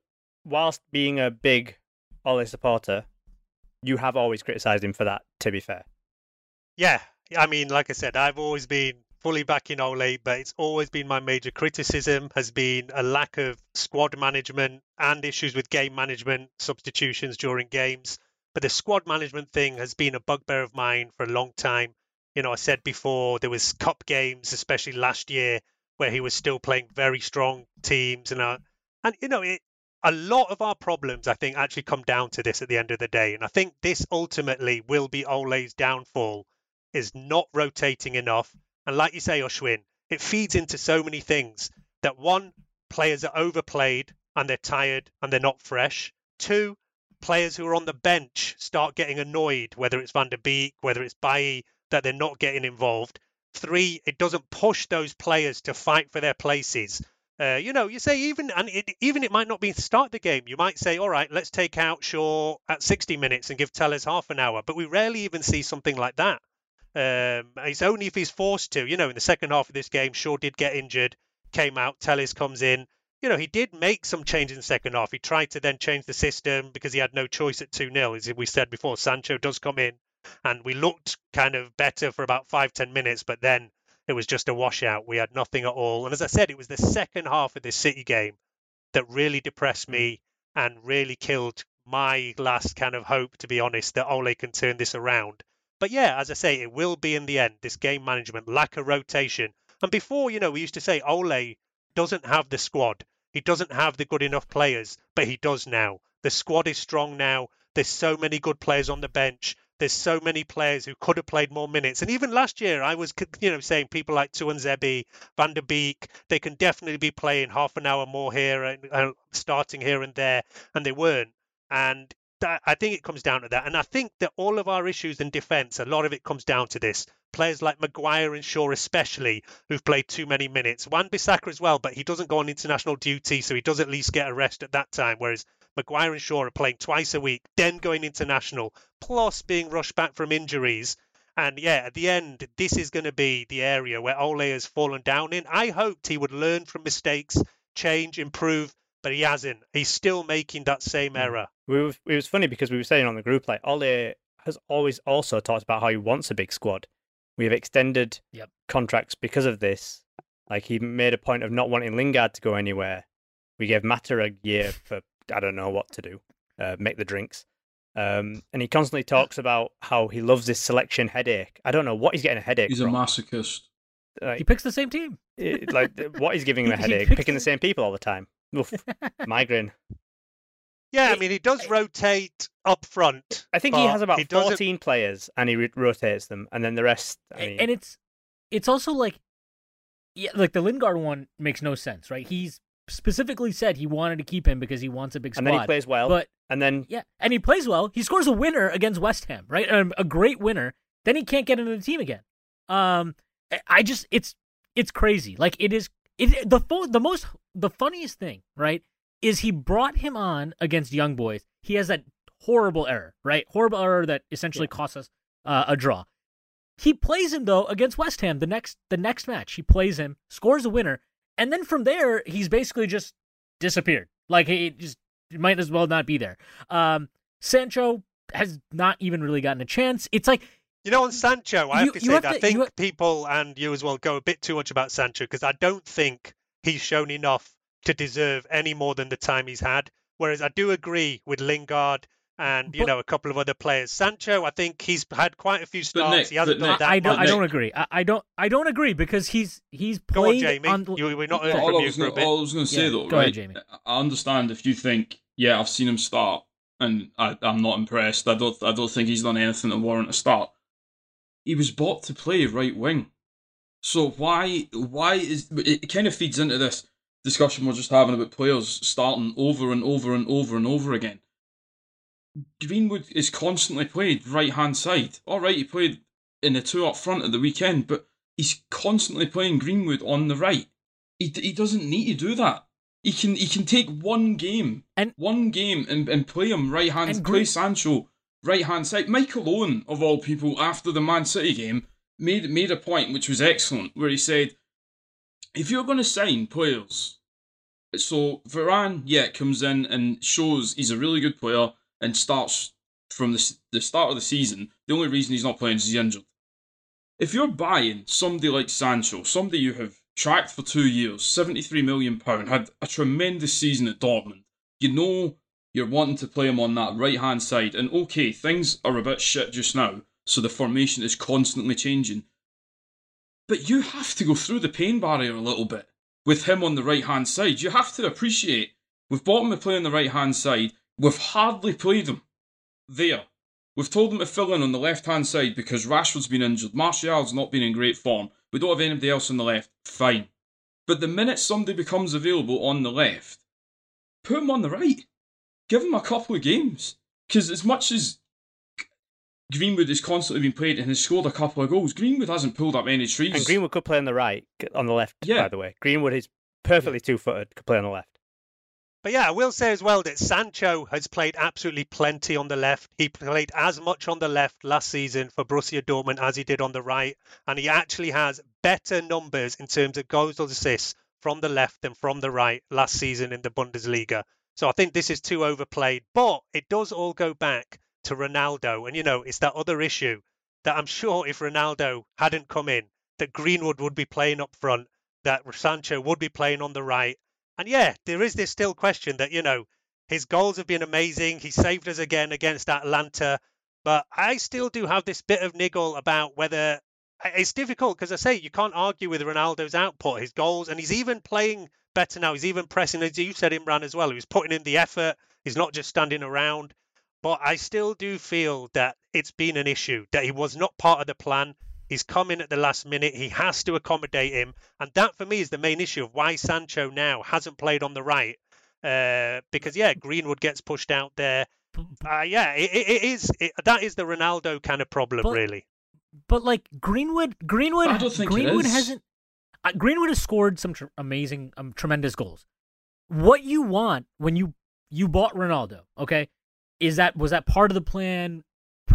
whilst being a big Ole supporter, you have always criticised him for that. To be fair, Yeah, I mean, like I said, I've always been fully backing Ole, but it's always been my major criticism has been a lack of squad management and issues with game management, substitutions during games. But the squad management thing has been a bugbear of mine for a long time. You know, I said before there was cup games, especially last year, where he was still playing very strong teams, and uh, and you know, it, a lot of our problems, I think, actually come down to this at the end of the day. And I think this ultimately will be Ole's downfall is not rotating enough. And like you say, Ashwin, it feeds into so many things that one, players are overplayed and they're tired and they're not fresh. Two, players who are on the bench start getting annoyed, whether it's Van de Beek, whether it's Bailly, that they're not getting involved. Three, it doesn't push those players to fight for their places. Uh, you know, you say even and it, even it might not be start the game. You might say, all right, let's take out Shaw at 60 minutes and give Telles half an hour. But we rarely even see something like that. Um, it's only if he's forced to. You know, in the second half of this game, Shaw did get injured, came out, Telles comes in. You know, he did make some change in the second half. He tried to then change the system because he had no choice at 2 0. As we said before, Sancho does come in and we looked kind of better for about five, 10 minutes, but then it was just a washout. We had nothing at all. And as I said, it was the second half of this City game that really depressed me and really killed my last kind of hope, to be honest, that Ole can turn this around. But yeah, as I say, it will be in the end, this game management, lack of rotation. And before, you know, we used to say Ole doesn't have the squad. He doesn't have the good enough players, but he does now. The squad is strong now. There's so many good players on the bench. There's so many players who could have played more minutes. And even last year, I was, you know, saying people like Tuanzebe, Van de Beek, they can definitely be playing half an hour more here and uh, starting here and there, and they weren't. And that, I think it comes down to that. And I think that all of our issues in defence, a lot of it comes down to this. Players like Maguire and Shaw, especially, who've played too many minutes. Wan Bissaka as well, but he doesn't go on international duty, so he does at least get a rest at that time. Whereas Maguire and Shaw are playing twice a week, then going international, plus being rushed back from injuries. And yeah, at the end, this is going to be the area where Ole has fallen down in. I hoped he would learn from mistakes, change, improve, but he hasn't. He's still making that same error. we were, it was funny because we were saying on the group like Ole has always also talked about how he wants a big squad. We have extended Yep. contracts because of this. Like he made a point of not wanting Lingard to go anywhere. We gave Mata a year for I don't know what to do, uh, make the drinks. Um, and he constantly talks about how he loves this selection headache. I don't know what he's getting a headache He's a masochist. Like, he picks the same team. it- like what is giving him a He- he headache? Picking the same people all the time. Oof, migraine. Yeah, I mean, he does rotate up front. I think he has about doesn't- 14 players and he re- rotates them, and then the rest. I A- mean, and it's it's also like yeah like the lingard one makes no sense right he's specifically said he wanted to keep him because he wants a big and then he plays well. but and then yeah and he plays well he scores a winner against west ham right um, a great winner then he can't get into the team again um I- i just it's it's crazy like it is it the fo- the most the funniest thing right is he brought him on against young boys he has that horrible error right horrible error that essentially costs us uh, a draw He plays him though against West Ham the next the next match. He plays him, scores a winner, and then from there he's basically just disappeared. Like he just might as well not be there. Um, Sancho has not even really gotten a chance. It's like You know, on Sancho, I You- have to say have that I think you people and you as well go a bit too much about Sancho because I don't think he's shown enough to deserve any more than the time he's had. Whereas I do agree with Lingard and you But- know a couple of other players. Sancho, I think he's had quite a few starts. Nick- he hasn't but done Nick- that I don't. I don't agree. I, I don't. I don't agree because he's he's Go on, Jamie. on. You, we're not heard all from I you was for a gonna, bit. all I was going to say Yeah, though, go right? ahead, Jamie. I understand if you think, yeah, I've seen him start, and I, I'm not impressed. I don't, I don't think he's done anything to warrant a start. He was bought to play right wing, so why, why is it? Kind of feeds into this discussion we're just having about players starting over and over and over and over again. Greenwood is constantly played right hand side. All right, he played in the two up front at the weekend, but he's constantly playing Greenwood on the right. He, he doesn't need to do that. He can he can take one game And- one game and, and play him right hand And play Sancho right hand side. Michael Owen of all people after the Man City game made made a point which was excellent where he said if you're going to sign players so Varane yeah comes in and shows he's a really good player and starts from the, the start of the season the only reason he's not playing is he's injured if you're buying somebody like Sancho, somebody you have tracked for two years, seventy-three million pound, had a tremendous season at Dortmund, you know you're wanting to play him on that right-hand side. And okay, things are a bit shit just now, so the formation is constantly changing. But you have to go through the pain barrier a little bit with him on the right-hand side. You have to appreciate we've bought him to play on the right-hand side. We've hardly played him there. We've told him to fill in on the left hand side because Rashford's been injured. Martial's not been in great form. We don't have anybody else on the left. Fine. But the minute somebody becomes available on the left, put him on the right. Give him a couple of games. Because as much as Greenwood has constantly been played and has scored a couple of goals, Greenwood hasn't pulled up any trees. And Greenwood could play on the right, on the left. Yeah. By the way, Greenwood is perfectly two-footed. Could play on the left. But yeah, I will say as well that Sancho has played absolutely plenty on the left. He played as much on the left last season for Borussia Dortmund as he did on the right, and he actually has better numbers in terms of goals or assists from the left than from the right last season in the Bundesliga. So I think this is too overplayed, but it does all go back to Ronaldo, and you know it's that other issue that I'm sure if Ronaldo hadn't come in, that Greenwood would be playing up front, that Sancho would be playing on the right. And yeah, there is this still question that, you know, his goals have been amazing. He saved us again against Atalanta. But I still do have this bit of niggle about whether it's difficult because I say you can't argue with Ronaldo's output, his goals, and he's even playing better now. He's even pressing, as you said, Imran as well. He was putting in the effort. He's not just standing around. But I still do feel that it's been an issue, that he was not part of the plan. He's come in at the last minute. He has to accommodate him. And that, for me, is the main issue of why Sancho now hasn't played on the right. Uh, because, yeah, Greenwood gets pushed out there. Uh, yeah, it, it it is. It, that is the Ronaldo kind of problem, But- really. But like Greenwood, Greenwood, I don't think Greenwood is. hasn't. Greenwood has scored some tr- amazing, um, tremendous goals. What you want when you you bought Ronaldo, okay, is that was that part of the plan? No,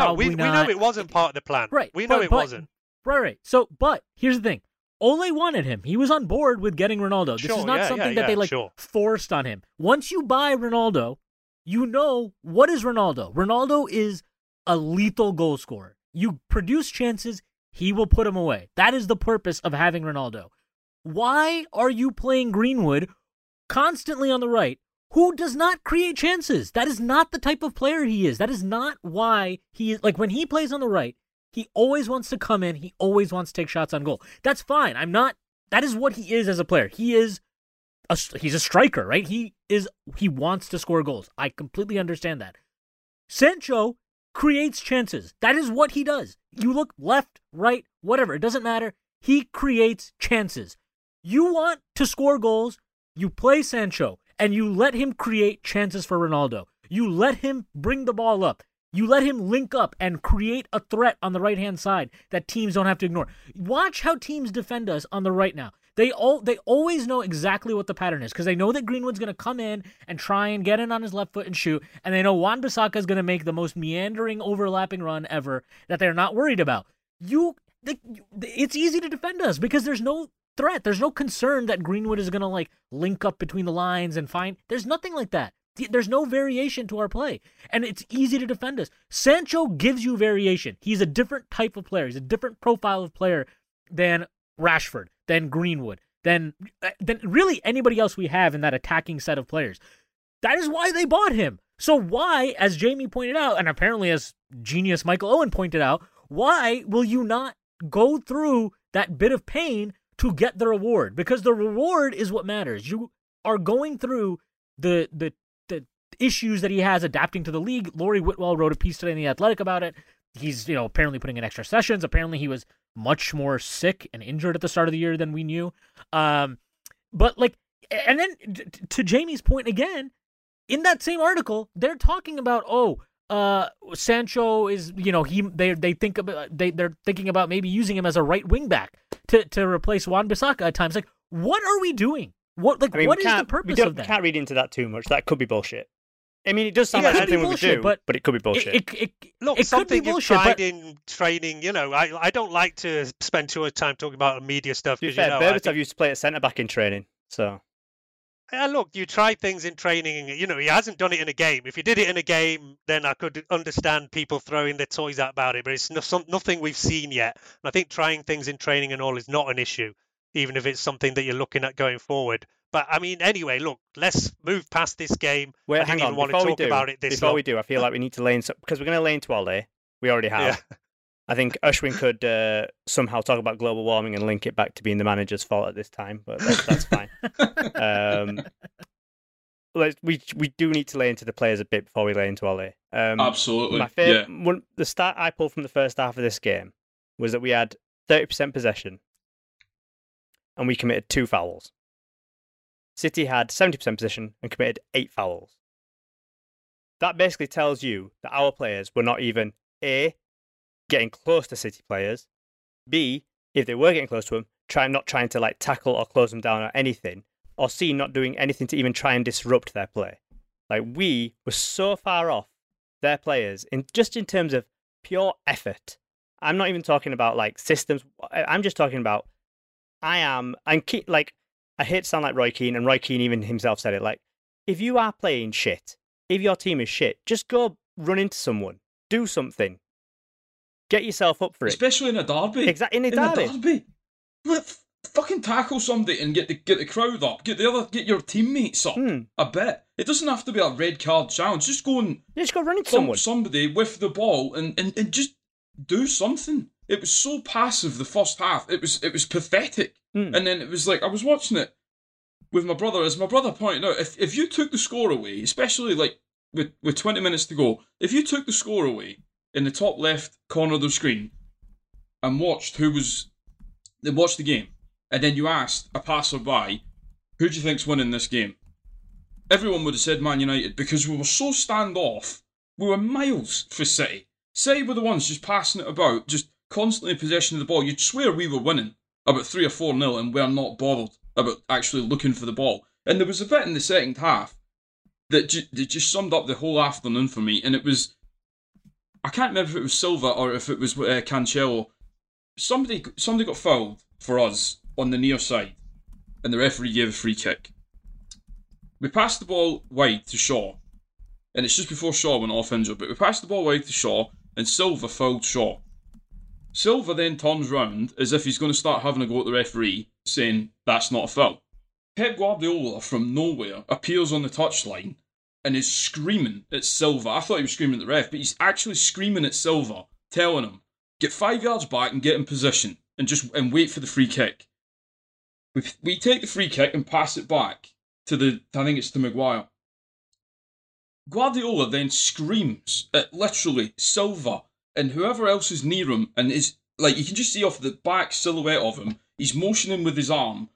Probably we, we not. know it wasn't part of the plan. Right. We know but- it but- wasn't. Right, right. So, but here's the thing. Ole wanted him. He was on board with getting Ronaldo. This Sure, is not yeah, something yeah, that they like sure. forced on him. Once you buy Ronaldo, you know what is Ronaldo. Ronaldo is a lethal goal scorer. You produce chances, he will put them away. That is the purpose of having Ronaldo. Why are you playing Greenwood constantly on the right? Who does not create chances? That is not the type of player he is. That is not why he is like when he plays on the right, he always wants to come in, he always wants to take shots on goal. That's fine. I'm not that is what he is as a player. He is a, he's a striker, right? He is he wants to score goals. I completely understand that. Sancho creates chances. That is what he does. You look left, right, whatever, it doesn't matter. He creates chances. You want to score goals, you play Sancho and you let him create chances for Ronaldo. You let him bring the ball up. You let him link up and create a threat on the right hand side that teams don't have to ignore. Watch how teams defend us on the right now. They all they always know exactly what the pattern is because they know that Greenwood's going to come in and try and get in on his left foot and shoot, and they know Wan-Bissaka is going to make the most meandering overlapping run ever that they're not worried about. You the, it's easy to defend us because there's no threat. There's no concern that Greenwood is going to like link up between the lines and find. There's nothing like that. There's no variation to our play, and it's easy to defend us. Sancho gives you variation. He's a different type of player. He's a different profile of player than Rashford, than Greenwood, than uh, than really anybody else we have in that attacking set of players. That is why they bought him. So why, as Jamie pointed out, and apparently as genius Michael Owen pointed out, why will you not go through that bit of pain to get the reward? Because the reward is what matters. You are going through the the the issues that he has adapting to the league. Laurie Whitwell wrote a piece today in the Athletic about it. He's, you know, apparently putting in extra sessions. Apparently he was much more sick and injured at the start of the year than we knew. Um, but like, and then to Jamie's point again, in that same article, they're talking about oh, uh, Sancho is you know he they they think about they they're thinking about maybe using him as a right wing back to to replace Wan-Bissaka at times. Like, what are we doing? What like I mean, what we is the can't- we purpose of that? We can't read into that too much. That could be bullshit. I mean, it does sound It like could be something we would bullshit, do, but but it could be bullshit. It, it, it, Look, it could something be you've bullshit, tried but in training. You know, I I don't like to spend too much time talking about media stuff to be because fair, you know, I Berbatov used to play at centre back in training, so Yeah, look, you try things in training. You know, he hasn't done it in a game. If he did it in a game, then I could understand people throwing their toys out about it. But it's no, some, nothing we've seen yet. And I think trying things in training and all is not an issue, even if it's something that you're looking at going forward. But I mean, anyway, look, let's move past this game. Wait, I hang didn't on. even want Before to we talk do, about it this before long. we do, I feel like we need to lay in because we're going to lay into Ole. We already have. Yeah. I think Ashwin could uh, somehow talk about global warming and link it back to being the manager's fault at this time, but that's, that's fine. um, let's, we we do need to lay into the players a bit before we lay into Ole. Um, Absolutely, My favorite one, the stat I pulled from the first half of this game was that we had thirty percent possession, and we committed two fouls. City had seventy percent possession and committed eight fouls. That basically tells you that our players were not even a getting close to City players, b if they were getting close to them, try not trying to like tackle or close them down or anything, or c not doing anything to even try and disrupt their play. Like we were so far off their players in just in terms of pure effort. I'm not even talking about like systems. I'm just talking about I am I'm like I hate to sound like Roy Keane, and Roy Keane even himself said it. Like if you are playing shit, if your team is shit, just go run into someone, do something, get yourself up for it. especially in a derby. Exactly in a in derby. a derby. Fucking tackle somebody and get the get the crowd up. Get the other get your teammates up Hmm. a bit. It doesn't have to be a red card challenge. Just go and Just go run into someone. somebody with the ball and, and, and just do something. It was so passive the first half. It was it was pathetic. Hmm. And then it was like I was watching it with my brother. As my brother pointed out, if if you took the score away, especially like with with twenty minutes to go, if you took the score away in the top left corner of the screen and watched who was they watched the game, and then you asked a passerby, who do you think's winning this game? Everyone would have said Man United because we were so standoff. We were miles for City. City were the ones just passing it about, just constantly in possession of the ball. You'd swear we were winning about three or four nil, and we're not bothered about actually looking for the ball. And there was a bit in the second half that, ju- that just summed up the whole afternoon for me, and it was I can't remember if it was Silva or if it was uh, Cancelo. Somebody somebody got fouled for us on the near side, and the referee gave a free kick. We passed the ball wide to Shaw, and it's just before Shaw went off injured. But we passed the ball wide to Shaw, and Silva fouled Shaw. Silva then turns round as if he's going to start having a go at the referee, saying that's not a foul. Pep Guardiola from nowhere appears on the touchline and is screaming at Silva. I thought he was screaming at the ref, but he's actually screaming at Silva, telling him, get five yards back and get in position and just and wait for the free kick. We, we take the free kick and pass it back to the I think it's to Maguire. Guardiola then screams at literally Silva and whoever else is near him and is like you can just see off the back silhouette of him, he's motioning with his arm,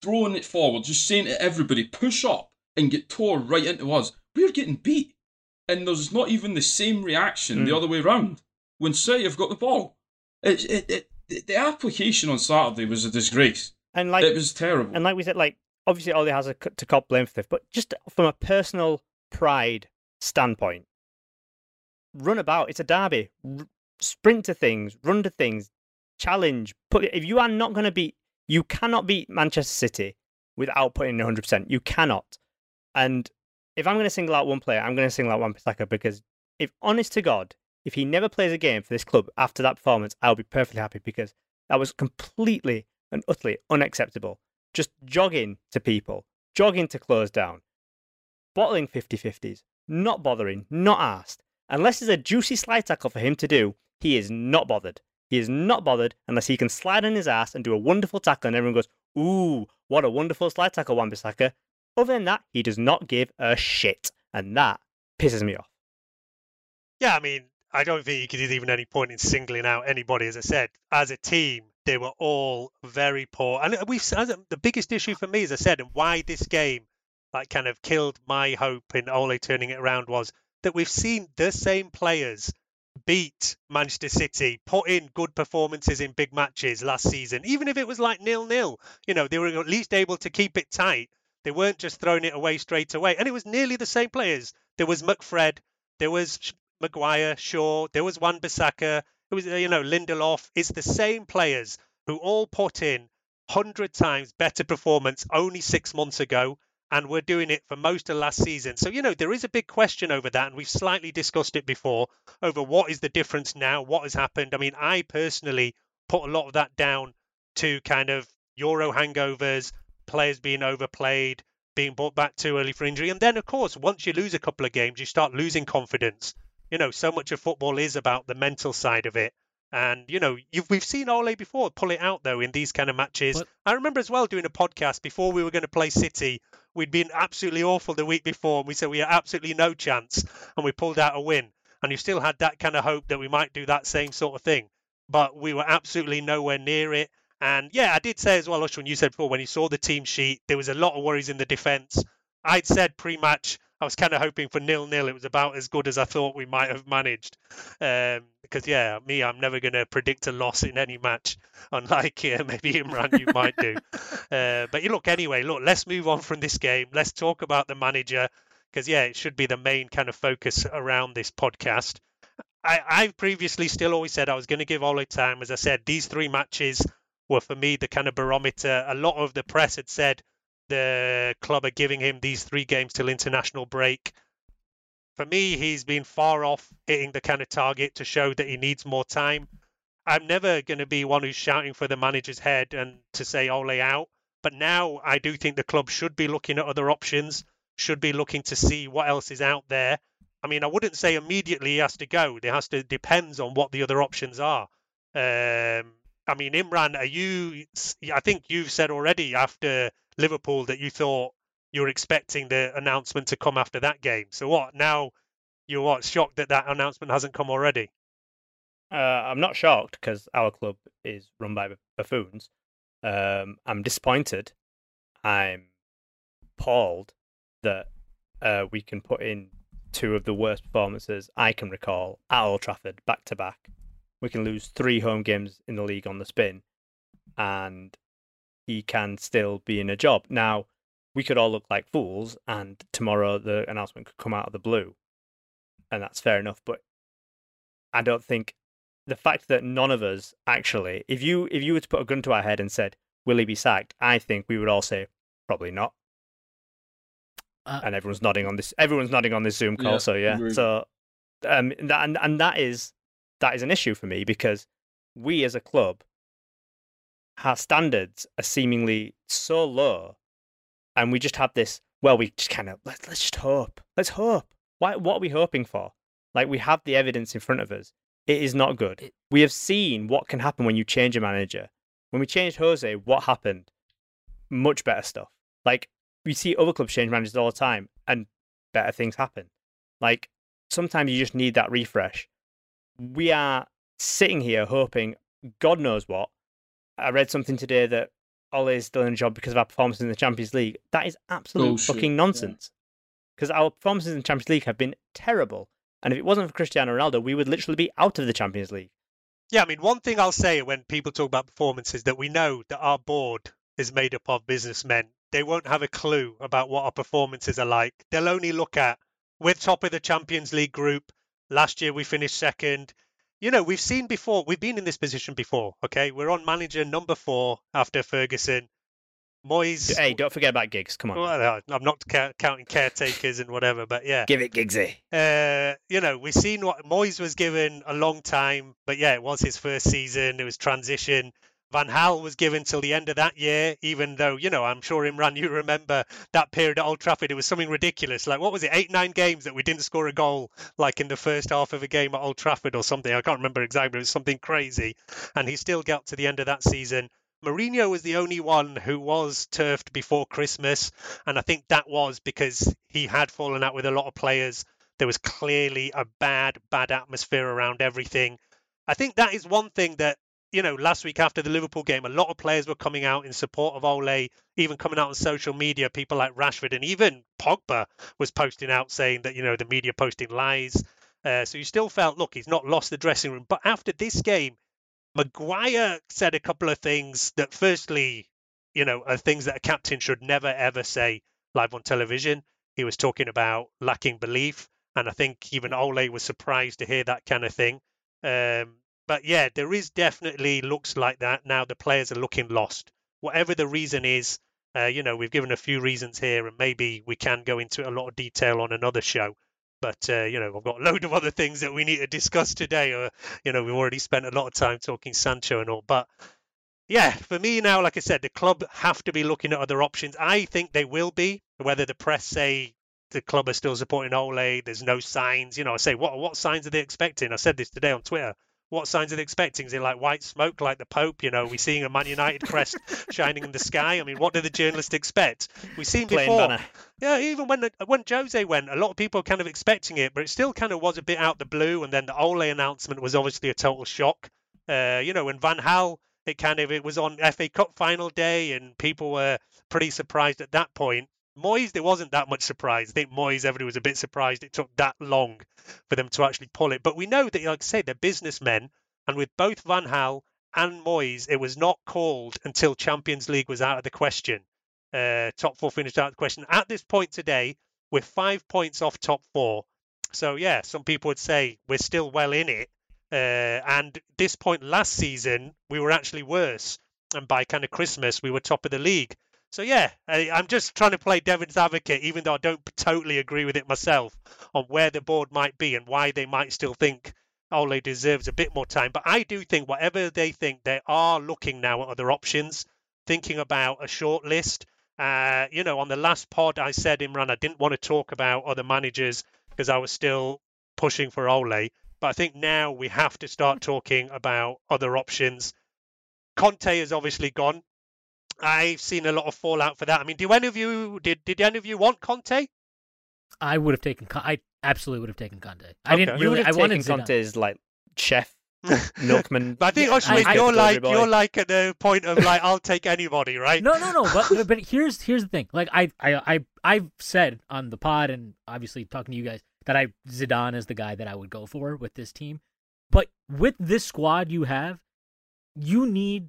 throwing it forward, just saying to everybody, push up and get tore right into us. We're getting beat. And there's not even the same reaction the Mm. other way round when City have got the ball. It, it, it, the- application on Saturday was a disgrace. And like it was terrible. And like we said, like obviously Ole has a to cop blame for this, but just from a personal pride standpoint, run about. It's a derby. R- sprint to things, run to things, challenge. Put if you are not going to beat, you cannot beat Manchester City without putting in 100%. You cannot. And if I'm going to single out one player, I'm going to single out Wan-Bissaka because if honest to God, if he never plays a game for this club after that performance, I'll be perfectly happy because that was completely and utterly unacceptable. Just jogging to people, jogging to close down, bottling 50 50s, not bothering, not asked. Unless there's a juicy slide tackle for him to do, he is not bothered. He is not bothered unless he can slide on his ass and do a wonderful tackle and everyone goes, Ooh, what a wonderful slide tackle, Wan-Bissaka. Other than that, he does not give a shit. And that pisses me off. Yeah, I mean, I don't think you could even any point in singling out anybody. As I said, as a team, they were all very poor. And we've the biggest issue for me, as I said, and why this game like kind of killed my hope in Ole turning it around was that we've seen the same players beat Manchester City, put in good performances in big matches last season, even if it was like nil nil. You know, they were at least able to keep it tight. They weren't just throwing it away straight away. And it was nearly the same players. There was McFred, there was Maguire, Shaw, there was Wan Bissaka, it was you know Lindelof. It's the same players who all put in hundred times better performance only six months ago and we're doing it for most of last season. So, you know, there is a big question over that, and we've slightly discussed it before over what is the difference now, what has happened. I mean, I personally put a lot of that down to kind of Euro hangovers, players being overplayed, being brought back too early for injury. And then, of course, once you lose a couple of games, you start losing confidence. You know, so much of football is about the mental side of it. And you know, we've seen Ole before pull it out though in these kind of matches. But, I remember as well doing a podcast before we were going to play City we'd been absolutely awful the week before, and we said we had absolutely no chance, and we pulled out a win. And you still had that kind of hope that we might do that same sort of thing, but we were absolutely nowhere near it. And yeah, I did say as well, Usher, when you said before, when you saw the team sheet, there was a lot of worries in the defence. I'd said pre-match I was kind of hoping for nil nil. It was about as good as I thought we might have managed. Um, because yeah, me, I'm never going to predict a loss in any match, unlike uh, maybe Imran, you might do. Uh, but you look anyway. Look, let's move on from this game. Let's talk about the manager, because yeah, it should be the main kind of focus around this podcast. I, I've previously still always said I was going to give Ole time. As I said, these three matches were for me the kind of barometer. A lot of the press had said the club are giving him these three games till international break. For me, he's been far off hitting the kind of target to show that he needs more time. I'm never going to be one who's shouting for the manager's head and to say Ole out. But now I do think the club should be looking at other options, should be looking to see what else is out there. I mean, I wouldn't say immediately he has to go. It has to depends on what the other options are. Um, I mean, Imran, are you? I think you've said already after Liverpool that you thought you were expecting the announcement to come after that game. So what now? You're what shocked that that announcement hasn't come already? Uh, I'm not shocked because our club is run by buffoons. Um, I'm disappointed. I'm appalled that uh, we can put in two of the worst performances I can recall at Old Trafford back to back. We can lose three home games in the league on the spin, and he can still be in a job. Now, we could all look like fools, and tomorrow the announcement could come out of the blue, and that's fair enough. But I don't think the fact that none of us actually, if you if you were to put a gun to our head and said, "Will he be sacked?" I think we would all say, "Probably not." Uh, and everyone's nodding on this. Everyone's nodding on this Zoom call. Yeah, so yeah, agreed. so um, that, and and that is that is an issue for me because we as a club our standards are seemingly so low, and we just have this. Well, we just kind of let's let's just hope. Let's hope. Why? What are we hoping for? Like we have the evidence in front of us. It is not good. We have seen what can happen when you change a manager. When we changed Jose, what happened? Much better stuff. Like we see other clubs change managers all the time, and better things happen. Like sometimes you just need that refresh. We are sitting here hoping God knows what, I read something today that Ole is still in a job because of our performances in the Champions League. That is absolute Bullshit. fucking nonsense. Because yeah. our performances in the Champions League have been terrible. And if it wasn't for Cristiano Ronaldo, we would literally be out of the Champions League. Yeah, I mean, one thing I'll say when people talk about performances that we know that our board is made up of businessmen. They won't have a clue about what our performances are like. They'll only look at we're top of the Champions League group. Last year we finished second. you know, we've seen before, we've been in this position before, okay? We're on manager number four after Ferguson. Moyes. Hey, don't forget about Giggs. Come on. Well, I'm not ca- counting caretakers and whatever, but yeah. Give it Giggsy. Uh, you know, we've seen what Moyes was given a long time, but yeah, it was his first season. It was transition. Van Gaal was given till the end of that year, even though, you know, I'm sure Imran, you remember that period at Old Trafford. It was something ridiculous. Like, what was it, eight, nine games that we didn't score a goal, like in the first half of a game at Old Trafford or something. I can't remember exactly, but it was something crazy. And he still got to the end of that season. Mourinho was the only one who was turfed before Christmas. And I think that was because he had fallen out with a lot of players. There was clearly a bad, bad atmosphere around everything. I think that is one thing that you know, last week after the Liverpool game, a lot of players were coming out in support of Ole, even coming out on social media. People like Rashford and even Pogba was posting out saying that, you know, the media posting lies. Uh, so you still felt, look, he's not lost the dressing room. But after this game, Maguire said a couple of things that, firstly, you know, are things that a captain should never, ever say live on television. He was talking about lacking belief. And I think even Ole was surprised to hear that kind of thing. Um, but yeah, there is definitely looks like that now. The players are looking lost. Whatever the reason is, uh, you know, we've given a few reasons here, and maybe we can go into a lot of detail on another show. But uh, you know, I've got a load of other things that we need to discuss today. Or you know, we've already spent a lot of time talking Sancho and all. But yeah, for me now, like I said, the club have to be looking at other options. I think they will be. Whether the press say the club are still supporting Ole, there's no signs. You know, I say, what what signs are they expecting? I said this today on Twitter what signs are they expecting? Is it like white smoke, like the Pope? You know, we're seeing a Man United crest shining in the sky. I mean, what do the journalists expect? We've seen Plane before. banner. Yeah, even when when Jose went, a lot of people were kind of expecting it, but it still kind of was a bit out the blue. And then the Ole announcement was obviously a total shock. Uh, you know, when Van Gaal, it kind of it was on FA Cup final day, and people were pretty surprised at that point. Moyes, there wasn't that much surprise. I think Moyes, everybody was a bit surprised it took that long for them to actually pull it. But we know that, like I say, they're businessmen. And with both Van Gaal and Moyes, it was not called until Champions League was out of the question. Uh, top four finished out of the question. At this point today, we're five points off top four. So, yeah, some people would say we're still well in it. Uh, and this point last season, we were actually worse. And by kind of Christmas, we were top of the league. So yeah, I, I'm just trying to play Devon's advocate, even though I don't totally agree with it myself on where the board might be and why they might still think Ole deserves a bit more time. But I do think whatever they think, they are looking now at other options, thinking about a short list. Uh, you know, on the last pod, I said Imran, I didn't want to talk about other managers because I was still pushing for Ole. But I think now we have to start talking about other options. Conte is obviously gone. I've seen a lot of fallout for that. I mean, do any of you did did any of you want Conte? I would have taken. Con- I absolutely would have taken Conte. I Okay. didn't You would really. I have wanted taken Zidane. Conte's like chef, milkman. But I think Yeah, Ashwin, I- I- you're like Everybody. you're like at the point of like I'll take anybody, right? No, no, no. But but- but here's here's the thing. Like I I I I've said on the pod and obviously talking to you guys that I Zidane is the guy that I would go for with this team. But with this squad you have, you need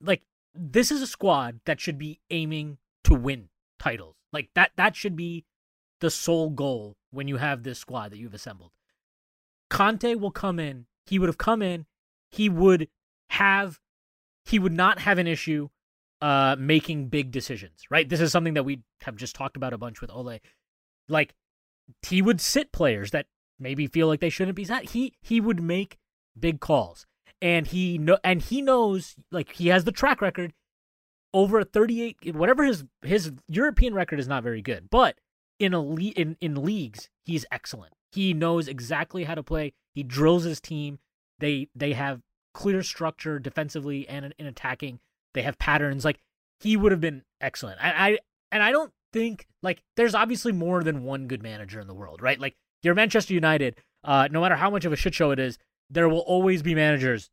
like this is a squad that should be aiming to win titles. Like that that should be the sole goal when you have this squad that you've assembled. Conte will come in. He would have come in. He would have. He would not have an issue uh, making big decisions. Right. This is something that we have just talked about a bunch with Ole. Like he would sit players that maybe feel like they shouldn't be sat. He he would make big calls, and he know and he knows like he has the track record over a 38 whatever his his European record is not very good, but in le- in in leagues he's excellent. He knows exactly how to play. He drills his team. They they have clear structure defensively and in, in attacking. They have patterns. Like he would have been excellent. I, I and I don't think like there's obviously more than one good manager in the world, right? Like you're Manchester United. Uh, no matter how much of a shit show it is, there will always be managers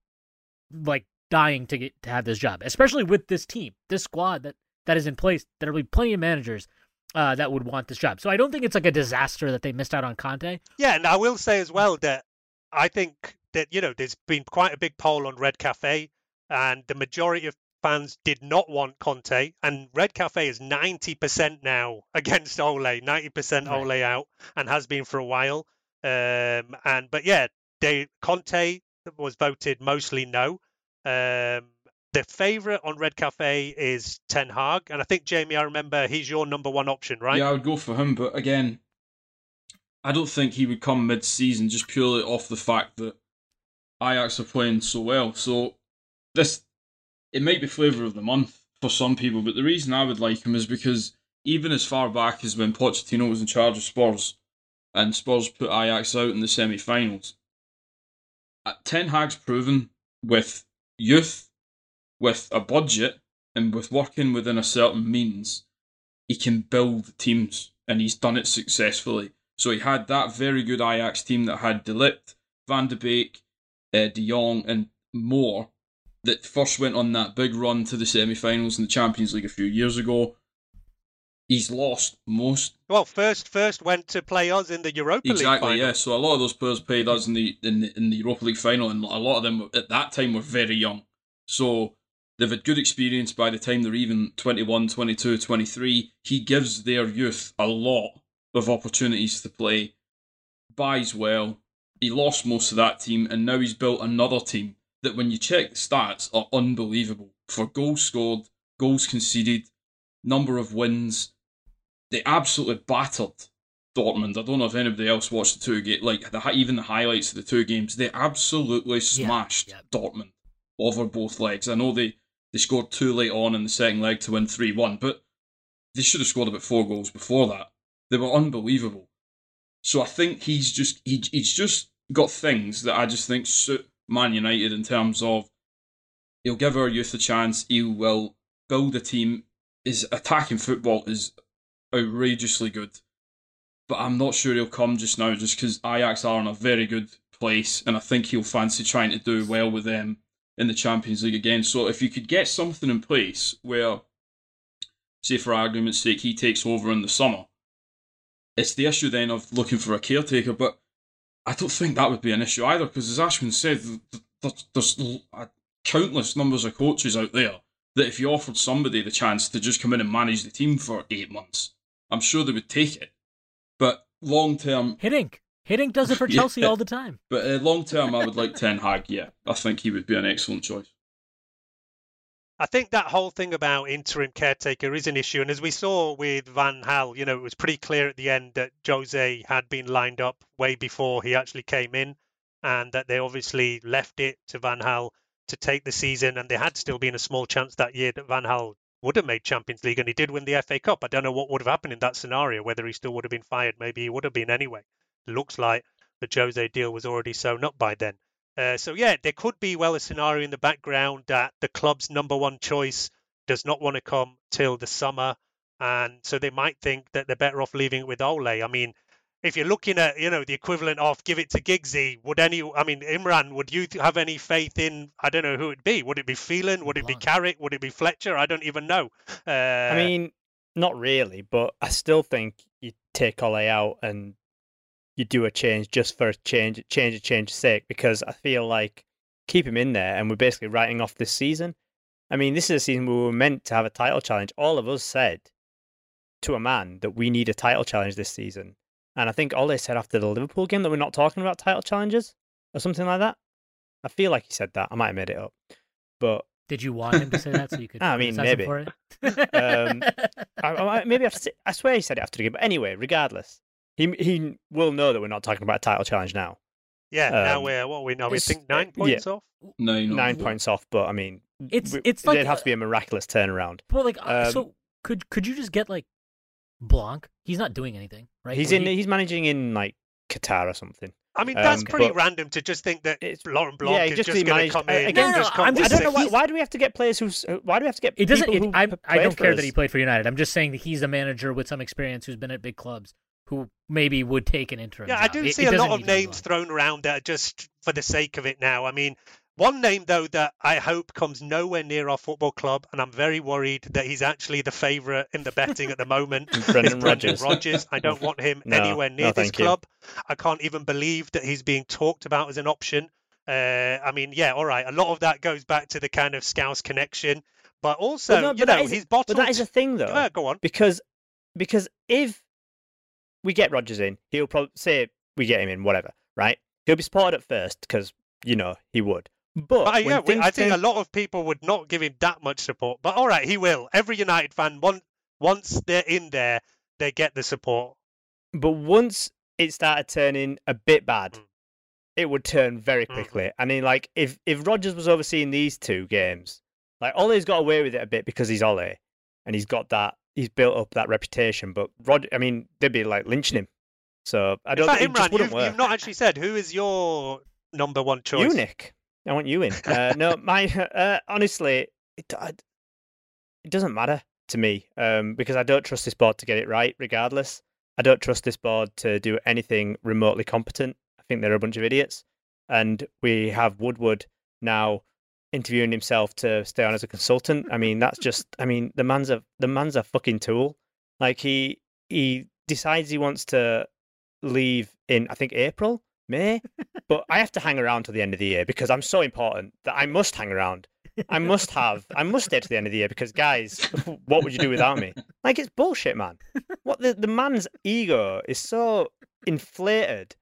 like dying to get to have this job, especially with this team, this squad that that is in place. There will be plenty of managers uh, that would want this job. So I don't think it's like a disaster that they missed out on Conte. Yeah, and I will say as well that I think that you know there's been quite a big poll on Red Cafe, and the majority of fans did not want Conte, and Red Cafe is 90% now against Ole, 90% Right. Ole out, and has been for a while. Um, and but yeah, they Conte was voted mostly no. Um, the favourite on Red Cafe is Ten Hag, and I think Jamie, I remember he's your number one option, right? Yeah, I would go for him, but again, I don't think he would come mid-season just purely off the fact that Ajax are playing so well. So this, it might be flavour of the month for some people, but the reason I would like him is because even as far back as when Pochettino was in charge of Spurs, and Spurs put Ajax out in the semi-finals, Ten Hag's proven with youth, with a budget, and with working within a certain means, he can build teams, and he's done it successfully. So he had that very good Ajax team that had De Ligt, Van de Beek, uh, De Jong, and more that first went on that big run to the semi-finals in the Champions League a few years ago. He's lost most. Well, first first went to play us in the Europa League Exactly, yeah. So a lot of those players played us in the in the, in the Europa League final, and a lot of them at that time were very young. So they've had good experience by the time they're even 21, 22, 23. He gives their youth a lot of opportunities to play. Buys well. He lost most of that team, and now he's built another team that, when you check the stats, are unbelievable for goals scored, goals conceded, number of wins. They absolutely battered Dortmund. I don't know if anybody else watched the two games, like the, even the highlights of the two games. They absolutely smashed Dortmund over both legs. I know they, they scored two late on in the second leg to win 3 1, but they should have scored about four goals before that. They were unbelievable. So I think he's just he, he's just got things that I just think suit Man United in terms of he'll give our youth a chance. He will build a team. His attacking football is outrageously good, but I'm not sure he'll come just now, just because Ajax are in a very good place, and I think he'll fancy trying to do well with them in the Champions League again. So if you could get something in place where, say for argument's sake, he takes over in the summer, it's the issue then of looking for a caretaker, but I don't think that would be an issue either, because as Ashwin said, th- th- there's countless numbers of coaches out there that if you offered somebody the chance to just come in and manage the team for eight months, I'm sure they would take it. But long term, Hiddink. Hiddink does it for Yeah. Chelsea all the time. but uh, long term, I would like Ten Hag. Yeah, I think he would be an excellent choice. I think that whole thing about interim caretaker is an issue. And as we saw with Van Gaal, you know, it was pretty clear at the end that Jose had been lined up way before he actually came in and that they obviously left it to Van Gaal to take the season. And there had still been a small chance that year that Van Gaal would have made Champions League and he did win the FA Cup. I don't know what would have happened in that scenario, whether he still would have been fired. Maybe he would have been anyway. looks like the Jose deal was already sewn up by then. Uh, so yeah, there could be well a scenario in the background that the club's number one choice does not want to come till the summer, and so they might think that they're better off leaving it with Ole. I mean, if you're looking at you know the equivalent of give it to Giggsy, would any? I mean, Imran, would you have any faith in? I don't know who it'd be. Would it be Phelan? Would it be Carrick? Would it be Fletcher? I don't even know. Uh, I mean, not really, but I still think you take Ole out and you do a change just for a change, change a change's sake, because I feel like keep him in there and we're basically writing off this season. I mean, this is a season where we were meant to have a title challenge. All of us said to a man that we need a title challenge this season. And I think Ole said after the Liverpool game that we're not talking about title challenges or something like that. I feel like he said that. I might have made it up. But Did you want him to say that so you could? I mean, maybe. For it? um, I, I, maybe I, have I swear he said it after the game. But anyway, regardless, he he will know that we're not talking about a title challenge now. yeah, now um, we're what are we now? We it's- think nine yeah. points off. Nine, Nine points off, but I mean, It's- w- it's like, there'd have uh, to be a miraculous turnaround. But like, uh, Um, so could could you just get like Blanc? He's not doing anything, right? He's Or in. he- He's managing in like Qatar or something. I mean, that's Um, pretty random to just think that it's, Laurent Blanc yeah, is just, just going to come in. again. and no, just no, come I'm just I don't know why, why do we have to get players who's uh, why do we have to get It doesn't. people It, who I p- I don't played for care that he played for United. I'm just saying that he's a manager with some experience who's been at big clubs who maybe would take an interim. Yeah, I do It- see it a lot of need to be names thrown around that are just for the sake of it now. I mean, one name though that I hope comes nowhere near our football club, and I'm very worried that he's actually the favourite in the betting at the moment. is Brendan Brendan Rodgers. Rodgers. I don't want him No, anywhere no, near this thank you. club. I can't even believe that he's being talked about as an option. Uh, I mean, yeah, all right. A lot of that goes back to the kind of Scouse connection, but also, But no, you but that know, is- he's But bottled. that is a thing, though. Yeah, go on. Because because if we get Rodgers in, he'll probably say we get him in, whatever, right? He'll be supported at first because you know he would. But, uh, yeah, we, I think a lot of people would not give him that much support. But all right, he will. Every United fan, once once they're in there, they get the support. But once it started turning a bit bad, Mm. it would turn very Mm-hmm. quickly. I mean, like if if Rodgers was overseeing these two games, like Ole's got away with it a bit because he's Ole, and he's got that he's built up that reputation. But Rod, I mean, they'd be like lynching him. So I don't. fact, think it just wouldn't you've, work. you've not actually said who is your number one choice. Nick. I want you in. Uh, no, my uh, honestly, it, I, it doesn't matter to me um, because I don't trust this board to get it right. Regardless, I don't trust this board to do anything remotely competent. I think they're a bunch of idiots, and we have Woodward now interviewing himself to stay on as a consultant. I mean, that's just. I mean, the man's a the man's a fucking tool. Like he he decides he wants to leave in I think April, May, but I have to hang around till the end of the year because I'm so important that I must hang around. I must have. I must stay to the end of the year because, guys, what would you do without me? Like it's bullshit, man. What the the man's ego is so inflated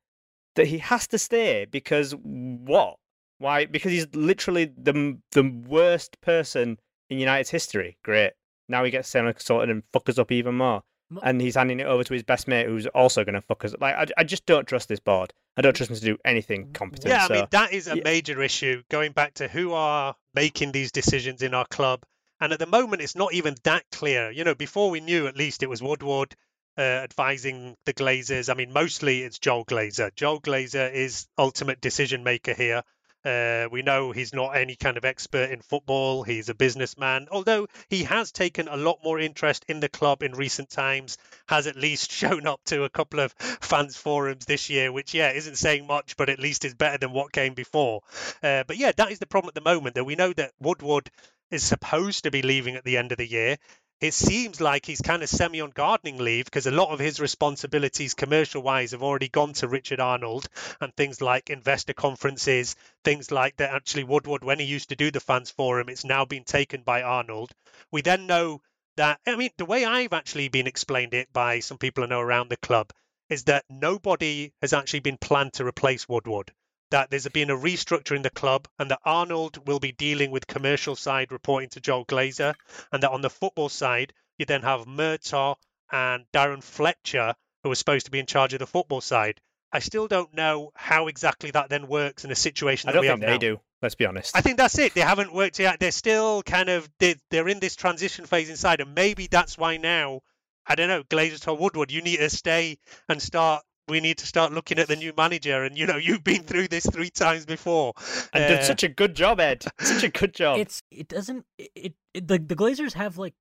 that he has to stay because what? Why? Because he's literally the the worst person in United's history. Great. Now he gets a consultant and fuck us up even more. Mo- And he's handing it over to his best mate, who's also going to fuck us. Like I, I just don't trust this board. I don't trust him to do anything competent. Yeah, I mean that is a yeah. major issue. Going back to who are making these decisions in our club, and at the moment it's not even that clear. You know, before we knew, at least it was Woodward uh, advising the Glazers. I mean, mostly it's Joel Glazer. Joel Glazer is ultimate decision maker here. Uh, we know he's not any kind of expert in football. He's a businessman, although he has taken a lot more interest in the club in recent times. Has at least shown up to a couple of fans forums this year, which yeah isn't saying much, but at least is better than what came before. Uh, but yeah, that is the problem at the moment. That we know that Woodward is supposed to be leaving at the end of the year. It seems like he's kind of semi on gardening leave because a lot of his responsibilities, commercial wise, have already gone to Richard Arnold and things like investor conferences, things like that. Actually, Woodward, when he used to do the fans forum, it's now been taken by Arnold. We then know that, I mean, the way I've actually been explained it by some people I know around the club is that nobody has actually been planned to replace Woodward that there's been a restructure in the club and that Arnold will be dealing with commercial side reporting to Joel Glazer and that on the football side you then have Murtough and Darren Fletcher who are supposed to be in charge of the football side. I still don't know how exactly that then works in a situation I that don't we think have they now. do. Let's be honest. I think that's it. They haven't worked yet. They're still kind of they they're in this transition phase inside, and maybe that's why now I don't know. Glazers told Woodward, you need to stay and start. We need to start looking at the new manager, and you know you've been through this three times before. and Uh, did such a good job, Ed. Such a good job. It's it doesn't it, it, it the the Glazers have like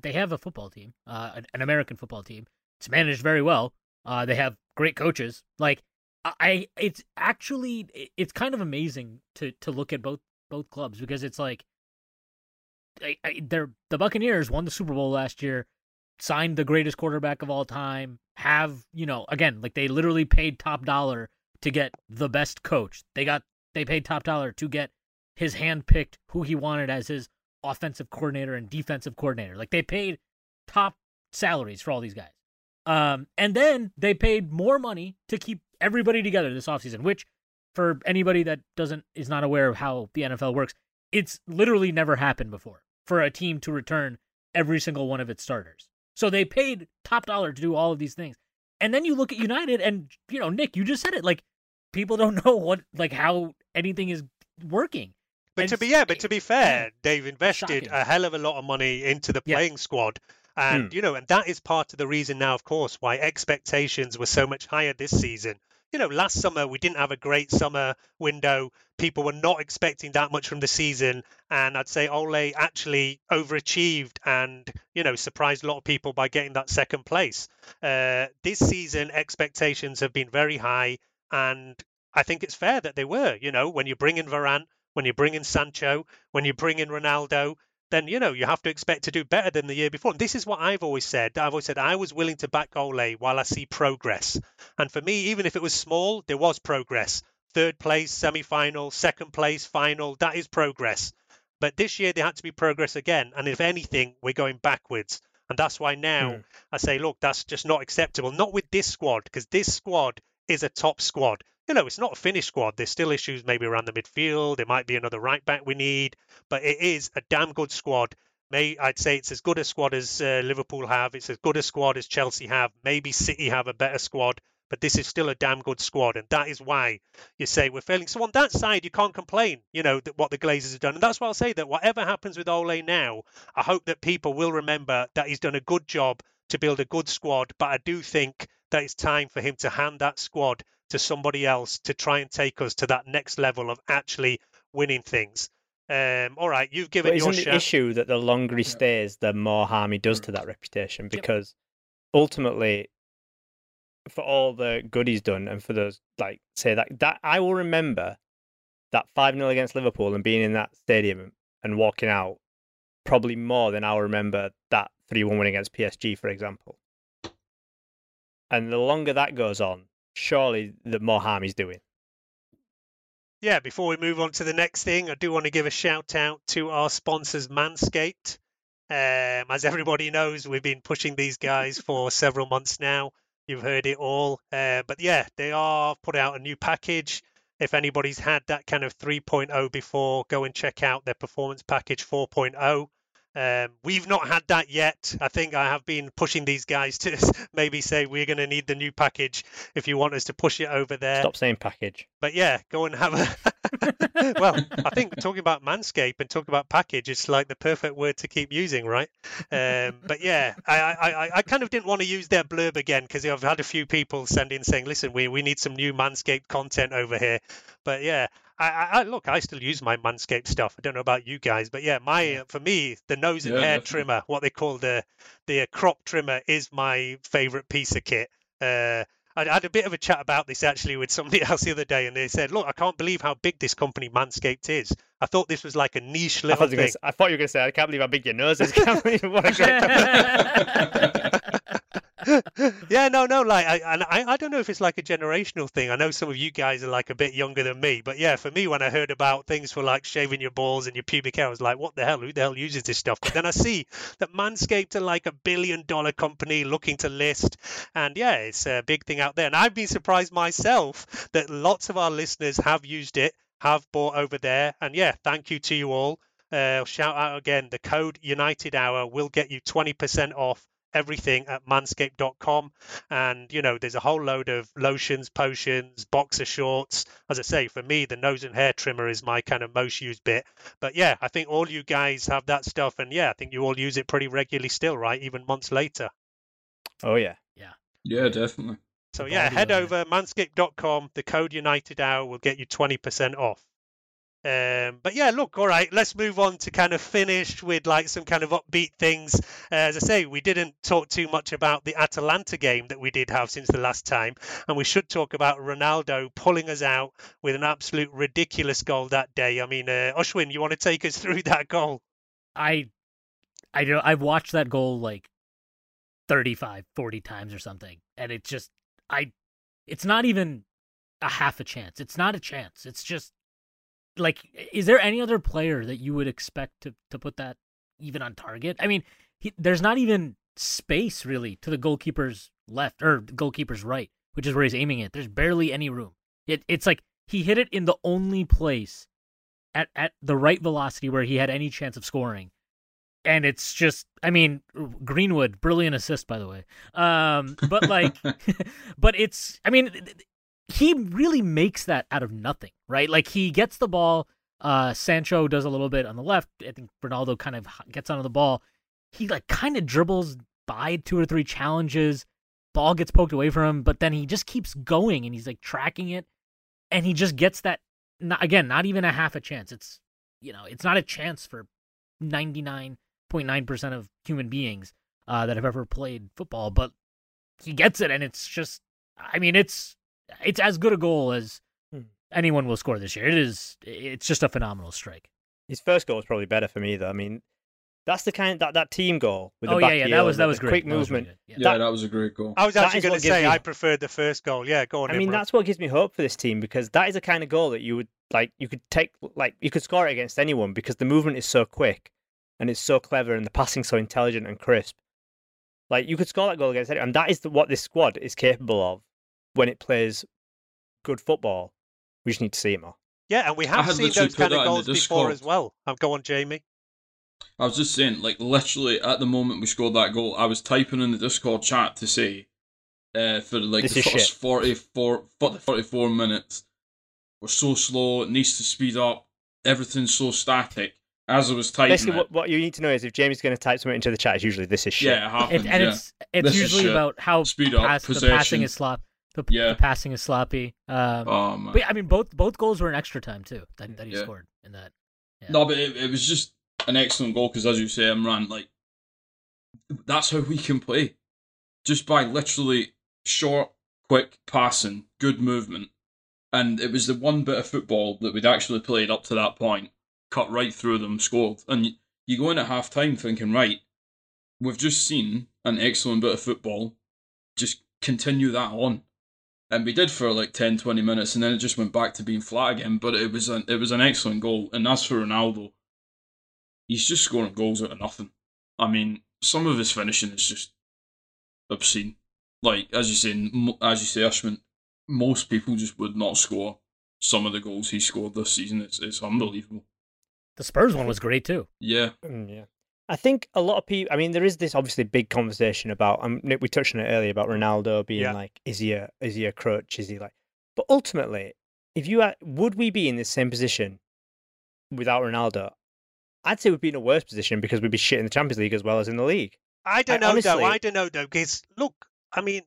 they have a football team, uh, an, an American football team. It's managed very well. Uh, they have great coaches. Like I, I it's actually it- it's kind of amazing to to look at both both clubs because it's like I, I, they're the Buccaneers won the Super Bowl last year, signed the greatest quarterback of all time. Have you know again like they literally paid top dollar to get the best coach. They got they paid top dollar to get his hand picked who he wanted as his offensive coordinator and defensive coordinator. Like they paid top salaries for all these guys. Um, and then they paid more money to keep everybody together this offseason, which for anybody that doesn't is not aware of how the NFL works, it's literally never happened before for a team to return every single one of its starters. So they paid top dollar to do all of these things. And then you look at United and you know, Nick, you just said it like people don't know what like how anything is working. But And to be yeah, but to be fair, they've invested Shocking. a hell of a lot of money into the Yeah. playing squad. And Hmm. you know, and that is part of the reason now, of course, why expectations were so much higher this season. You know, last summer we didn't have a great summer window. People were not expecting that much from the season, and I'd say Ole actually overachieved and you know surprised a lot of people by getting that second place. Uh, this season, expectations have been very high, and I think it's fair that they were. You know, when you bring in Varane, when you bring in Sancho, when you bring in Ronaldo, then you know you have to expect to do better than the year before. And this is what I've always said. I've always said I was willing to back Ole while I see progress. And for me, even if it was small, there was progress. Third place, semi-final, second place, final. That is progress. But this year there had to be progress again. And if anything, we're going backwards. And that's why now Hmm. I say, look, that's just not acceptable. Not with this squad, because this squad is a top squad. You know, it's not a finished squad. There's still issues maybe around the midfield. There might be another right back we need, but it is a damn good squad. May I'd say it's as good a squad as uh, Liverpool have. It's as good a squad as Chelsea have. Maybe City have a better squad, but this is still a damn good squad, and that is why you say we're failing. So on that side, you can't complain. You know that what the Glazers have done, and that's why I'll say that whatever happens with Ole now, I hope that people will remember that he's done a good job to build a good squad. But I do think that it's time for him to hand that squad to somebody else to try and take us to that next level of actually winning things. Um, all right, you've given But your isn't the shout. issue that the longer he stays, the more harm he does to that reputation? Because ultimately, for all the good he's done, and for those like say that that I will remember that five 0 against Liverpool and being in that stadium and walking out probably more than I'll remember that three one win against PSG, for example. And the longer that goes on, surely the more harm he's doing. Yeah, before we move on to the next thing, I do want to give a shout out to our sponsors, Manscaped. Um, as everybody knows, we've been pushing these guys for several months now. You've heard it all. Uh, but yeah, they are put out a new package. If anybody's had that kind of 3.0 before, go and check out their performance package 4.0. Um, we've not had that yet. I think I have been pushing these guys to maybe say we're going to need the new package if you want us to push it over there. Stop saying package. But yeah, go and have a. well, I think talking about Manscape and talking about package is like the perfect word to keep using, right? Um, but yeah, I, I, I- I kind of didn't want to use their blurb again because I've had a few people send in saying, listen, we, we need some new Manscaped content over here. But yeah, I, I, I look, I still use my Manscaped stuff. I don't know about you guys, but yeah, my for me, the nose and Yeah, hair definitely. trimmer, what they call the the crop trimmer, is my favorite piece of kit. Uh, I had a bit of a chat about this actually with somebody else the other day, and they said, "Look, I can't believe how big this company Manscaped is. I thought this was like a niche I little thought, you were gonna thing." say, I thought you were going to say, I can't believe how big your nose is. Can't believe what a great yeah, no, no, like, I, I, I don't know if it's like a generational thing. I know some of you guys are like a bit younger than me, but yeah, for me, when I heard about things for like shaving your balls and your pubic hair, I was like, what the hell? Who the hell uses this stuff? But then I see that Manscaped are like a billion dollar company looking to list, and yeah, it's a big thing out there. And I've been surprised myself that lots of our listeners have used it, have bought over there, and yeah, thank you to you all. Uh, shout out again, the code United Hour will get you 20% off everything at manscaped.com and you know there's a whole load of lotions potions boxer shorts. As i say for me the nose and hair trimmer is my kind of most used bit. But yeah i think all you guys have that stuff. And yeah i think you all use it pretty regularly still right? Even months later. Oh, yeah. Yeah, Yeah, definitely. so yeah head over manscaped.com the code united hour will get you 20% off um, but yeah, look, all right, let's move on to kind of finish with like some kind of upbeat things. Uh, as I say, we didn't talk too much about the Atalanta game that we did have since the last time, and we should talk about Ronaldo pulling us out with an absolute ridiculous goal that day. I mean, uh, Ashwin, you want to take us through that goal? I I don't I've watched that goal like 35 40 times or something and it's just I it's not even a half a chance. It's not a chance. It's just like is there any other player that you would expect to to put that even on target? I mean, he, there's not even space really to the goalkeeper's left or goalkeeper's right, which is where he's aiming it. There's barely any room. It it's like he hit it in the only place at at the right velocity where he had any chance of scoring. And it's just, I mean, Greenwood, brilliant assist, by the way. Um, but like, but it's, I mean, he really makes that out of nothing, right? Like he gets the ball. Uh, Sancho does a little bit on the left. I think Ronaldo kind of gets onto the ball. He like kind of dribbles by two or three challenges. Ball gets poked away from him, but then he just keeps going and he's like tracking it, and he just gets that. Not, again, not even a half a chance. It's you know, it's not a chance for ninety nine point nine percent of human beings uh, that have ever played football, but he gets it, and it's just, I mean, it's it's as good a goal as Hmm. anyone will score this year. It is, it's just a phenomenal strike. His first goal was probably better for me, though. I mean, that's the kind that that team goal with oh the yeah, back yeah, heel, that was that was great. quick That was really movement. good. Yeah, Yeah. that was a great goal. I was actually going to say me- I preferred the first goal. Yeah, go on. I mean, Imran. that's what gives me hope for this team because that is the kind of goal that you would like. You could take like you could score it against anyone because the movement is so quick and it's so clever and the passing so intelligent and crisp. Like you could score that goal against anyone, and that is the, what this squad is capable of when it plays good football. We just need to see it more. Yeah, and we have seen those put kind of that in the goals before as well. Um, go on, Jamie. I was just saying, like literally at the moment we scored that goal, I was typing in the Discord chat to say, uh, for like This the first shit. 44, 44 minutes, we're so slow. It needs to speed up. Everything's so static. As I was typing Basically, it, what, what you need to know is if Jamie's going to type something into the chat, it's usually this is shit. yeah, it happens. It, and yeah. it's it's This usually about how Speed up, pass, the passing is slop. The, Yeah. the passing is sloppy. Um, oh but I mean, both both goals were in extra time too. That, that he Yeah. scored in that. Yeah. No, but it, it was just an excellent goal because, as you say, Imran, like that's how we can play, just by literally short, quick passing, good movement, and it was the one bit of football that we'd actually played up to that point, cut right through them, scored, and you, you go in at half time thinking, right, we've just seen an excellent bit of football, just continue that on. And we did for like 10, 20 minutes, and then it just went back to being flat again. But it was an it was an excellent goal. And as for Ronaldo, he's just scoring goals out of nothing. I mean, some of his finishing is just obscene. Like as you say, as you say, Ashwin, most people just would not score some of the goals he scored this season. It's it's unbelievable. The Spurs one was great too. Yeah, Mm, yeah. I think a lot of people. I mean, there is this obviously big conversation about. Um, Nick, we touched on it earlier about Ronaldo being Yeah. like, is he a is he a crutch? Is he like? But ultimately, if you had, would we be in the same position without Ronaldo? I'd say we'd be in a worse position because we'd be shit in the Champions League as well as in the league. I don't I- know though. I don't know though. Because look, I mean,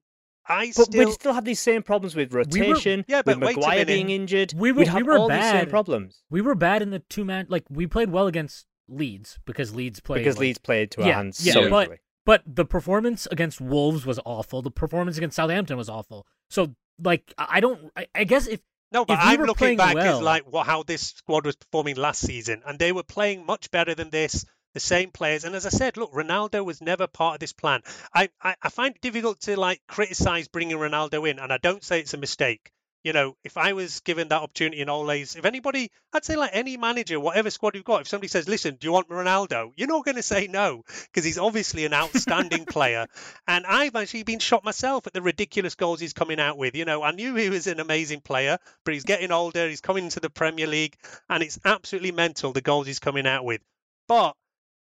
I But still we'd still have these same problems with We were- rotation, yeah, but with wait a Maguire minute. being injured. We were- we'd we were all these same bad. problems We were bad in the two man. Like we played well against Leeds because Leeds played because like- Leeds played to our yeah, hands yeah, so but easily. but the performance against Wolves was awful. The performance against Southampton was awful. So like I I don't. I, I guess if No, but if I'm were looking playing back well, as like what, how this squad was performing last season, and they were playing much better than this. The same players, and as I said, look, Ronaldo was never part of this plan. I, I, I find it difficult to like criticize bringing Ronaldo in, and I don't say it's a mistake. You know, if I was given that opportunity in Ole's, if anybody, I'd say like any manager, whatever squad you've got, if somebody says, listen, do you want Ronaldo? You're not going to say no because he's obviously an outstanding player. And I've actually been shocked myself at the ridiculous goals he's coming out with. You know, I knew he was an amazing player, but he's getting older. He's coming into the Premier League, and it's absolutely mental the goals he's coming out with. But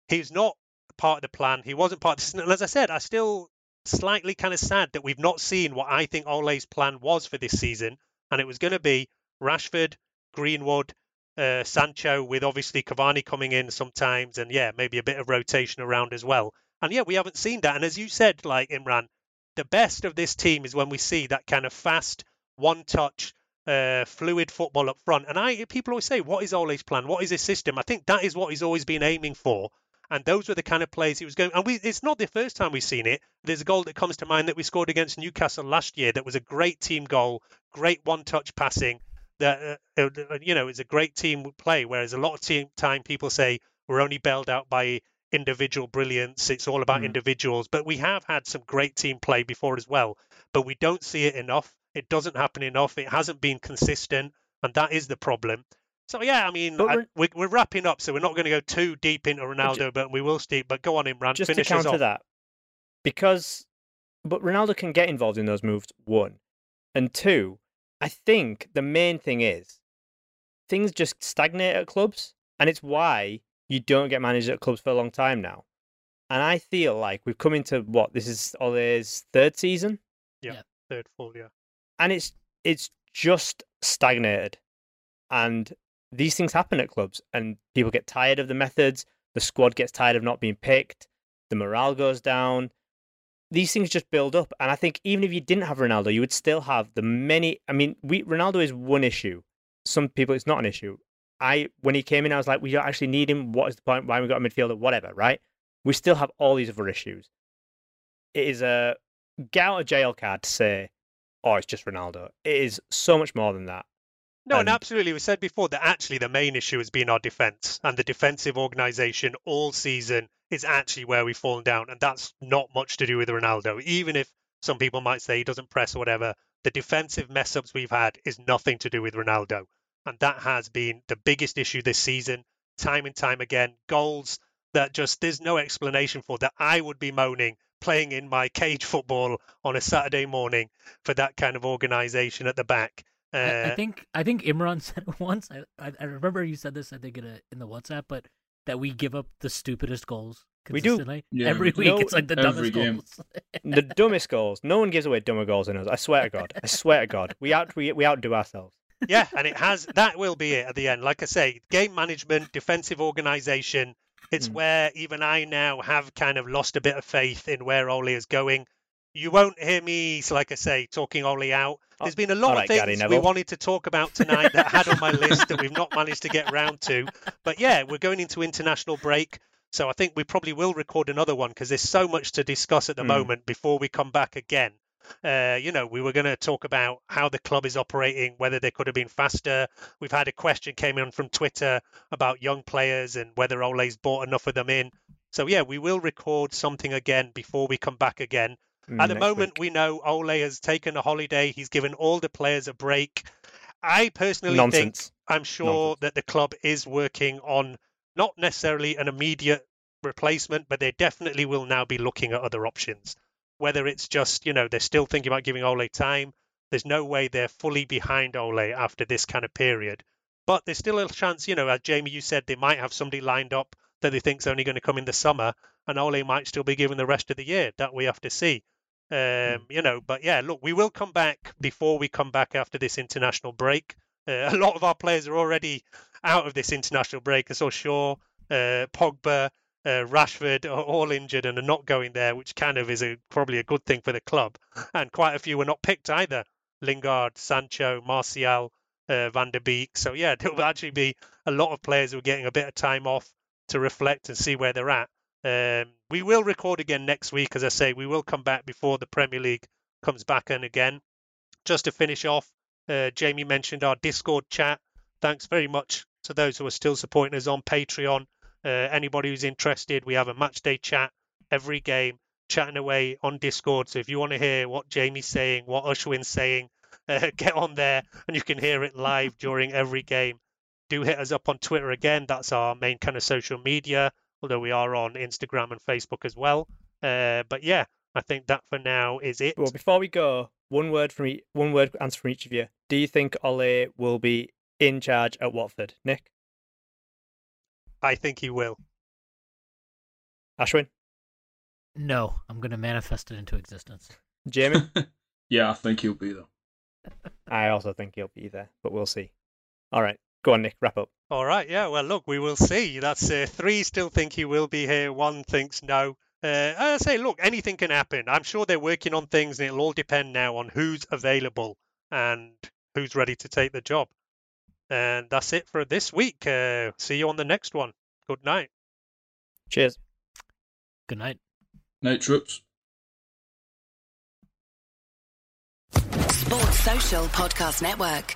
he's not part of the plan. He wasn't part of this. And as I said, I still slightly kind of sad that we've not seen what I think Ole's plan was for this season, and it was going to be Rashford, Greenwood, uh, Sancho, with obviously Cavani coming in sometimes, and yeah, maybe a bit of rotation around as well. And yeah, we haven't seen that. And as you said, like Imran, the best of this team is when we see that kind of fast, one-touch, uh, fluid football up front. And I, people always say, "What is Ole's plan? What is his system?" I think that is what he's always been aiming for. And those were the kind of plays he was going. And we, it's not the first time we've seen it. There's a goal that comes to mind that we scored against Newcastle last year. That was a great team goal, great one-touch passing. That uh, uh, you know, it's a great team play. Whereas a lot of team time people say we're only bailed out by individual brilliance. It's all about Mm. individuals. But we have had some great team play before as well. But we don't see it enough. It doesn't happen enough. It hasn't been consistent, and that is the problem. So yeah, I mean, I, we're, we're wrapping up, so we're not going to go too deep into Ronaldo, but we will steep. But go on, Imran, just to finish us counter off. that, because but Ronaldo can get involved in those moves. One and two, I think the main thing is things just stagnate at clubs, and it's why you don't get managed at clubs for a long time now. And I feel like we've come into what this is Ole's third season, Yeah, Third full, year, and it's it's just stagnated. And these things happen at clubs, and people get tired of the methods. The squad gets tired of not being picked. The morale goes down. These things just build up, and I think even if you didn't have Ronaldo, you would still have the many. I mean, we Ronaldo is one issue. Some people, it's not an issue. I when he came in, I was like, we don't actually need him. What is the point? Why we got a midfielder? Whatever, right? We still have all these other issues. It is a get out of jail card to say, oh, it's just Ronaldo. It is so much more than that. No, and And- absolutely. We said before that actually the main issue has been our defence and the defensive organisation all season is actually where we've fallen down. And that's not much to do with Ronaldo. Even if some people might say he doesn't press or whatever, the defensive mess ups we've had is nothing to do with Ronaldo. And that has been the biggest issue this season, time and time again. Goals that just there's no explanation for that I would be moaning playing in my cage football on a Saturday morning for that kind of organisation at the back. Uh, I, I think I think Imran said once. I, I I remember you said this. I think in a, in the WhatsApp, but that we give up the stupidest goals. We do. consistently. Yeah, every we week. No, it's like the dumbest game. goals. the dumbest goals. No one gives away dumber goals than us. I swear to God. I swear to God. We out we, we outdo ourselves. yeah, and it has that will be it at the end. Like I say, game management, defensive organization. It's Mm. where even I now have kind of lost a bit of faith in where Ole is going. You won't hear me, like I say, talking Ole out. There's been a lot all of right, Gary things we wanted to talk about tonight that I had on my list that we've not managed to get round to. But yeah, we're going into international break. So I think we probably will record another one because there's so much to discuss at the Hmm. moment before we come back again. Uh, you know, we were going to talk about how the club is operating, whether they could have been faster. We've had a question came in from Twitter about young players and whether Ole's bought enough of them in. So yeah, we will record something again before we come back again. At the moment, week. we know Ole has taken a holiday. He's given all the players a break. I personally think I'm sure that the club is working on not necessarily an immediate replacement, but they definitely will now be looking at other options. Whether it's just, you know, they're still thinking about giving Ole time. There's no way they're fully behind Ole after this kind of period. But there's still a chance, you know, as Jamie, you said, they might have somebody lined up that they think's only going to come in the summer, and Ole might still be given the rest of the year. That we have to see. Um, you know, but yeah, look, we will come back before we come back after this international break. Uh, a lot of our players are already out of this international break. I saw Shaw, uh, Pogba, uh, Rashford are all injured and are not going there, which kind of is a, probably a good thing for the club. And quite a few were not picked either. Lingard, Sancho, Martial, uh, Van de Beek. So yeah, there will actually be a lot of players who are getting a bit of time off to reflect and see where they're at. Um, we will record again next week, as I say. We will come back before the Premier League comes back in again. Just to finish off, uh, Jamie mentioned our Discord chat. Thanks very much to those who are still supporting us on Patreon. Uh, anybody who's interested, we have a match day chat every game, chatting away on Discord. So if you want to hear what Jamie's saying, what Ashwin's saying, uh, get on there and you can hear it live during every game. Do hit us up on Twitter again. That's our main kind of social media, although we are on Instagram and Facebook as well. Uh, but yeah, I think that for now is it. Well, before we go, one word from e- one word answer from each of you. Do you think Ole will be in charge at Watford? Nick, I think he will. Ashwin, No, I'm going to manifest it into existence. Jamie. yeah, I think he'll be there. I also think he'll be there, but we'll see. All right, go on, Nick. Wrap up. All right, yeah. Well, look, we will see. That's uh, three still think he will be here. One thinks no. Uh, I say, look, anything can happen. I'm sure they're working on things, and it'll all depend now on who's available and who's ready to take the job. And that's it for this week. Uh, see you on the next one. Good night. Cheers. Good night. Night troops. Sports Social Podcast Network.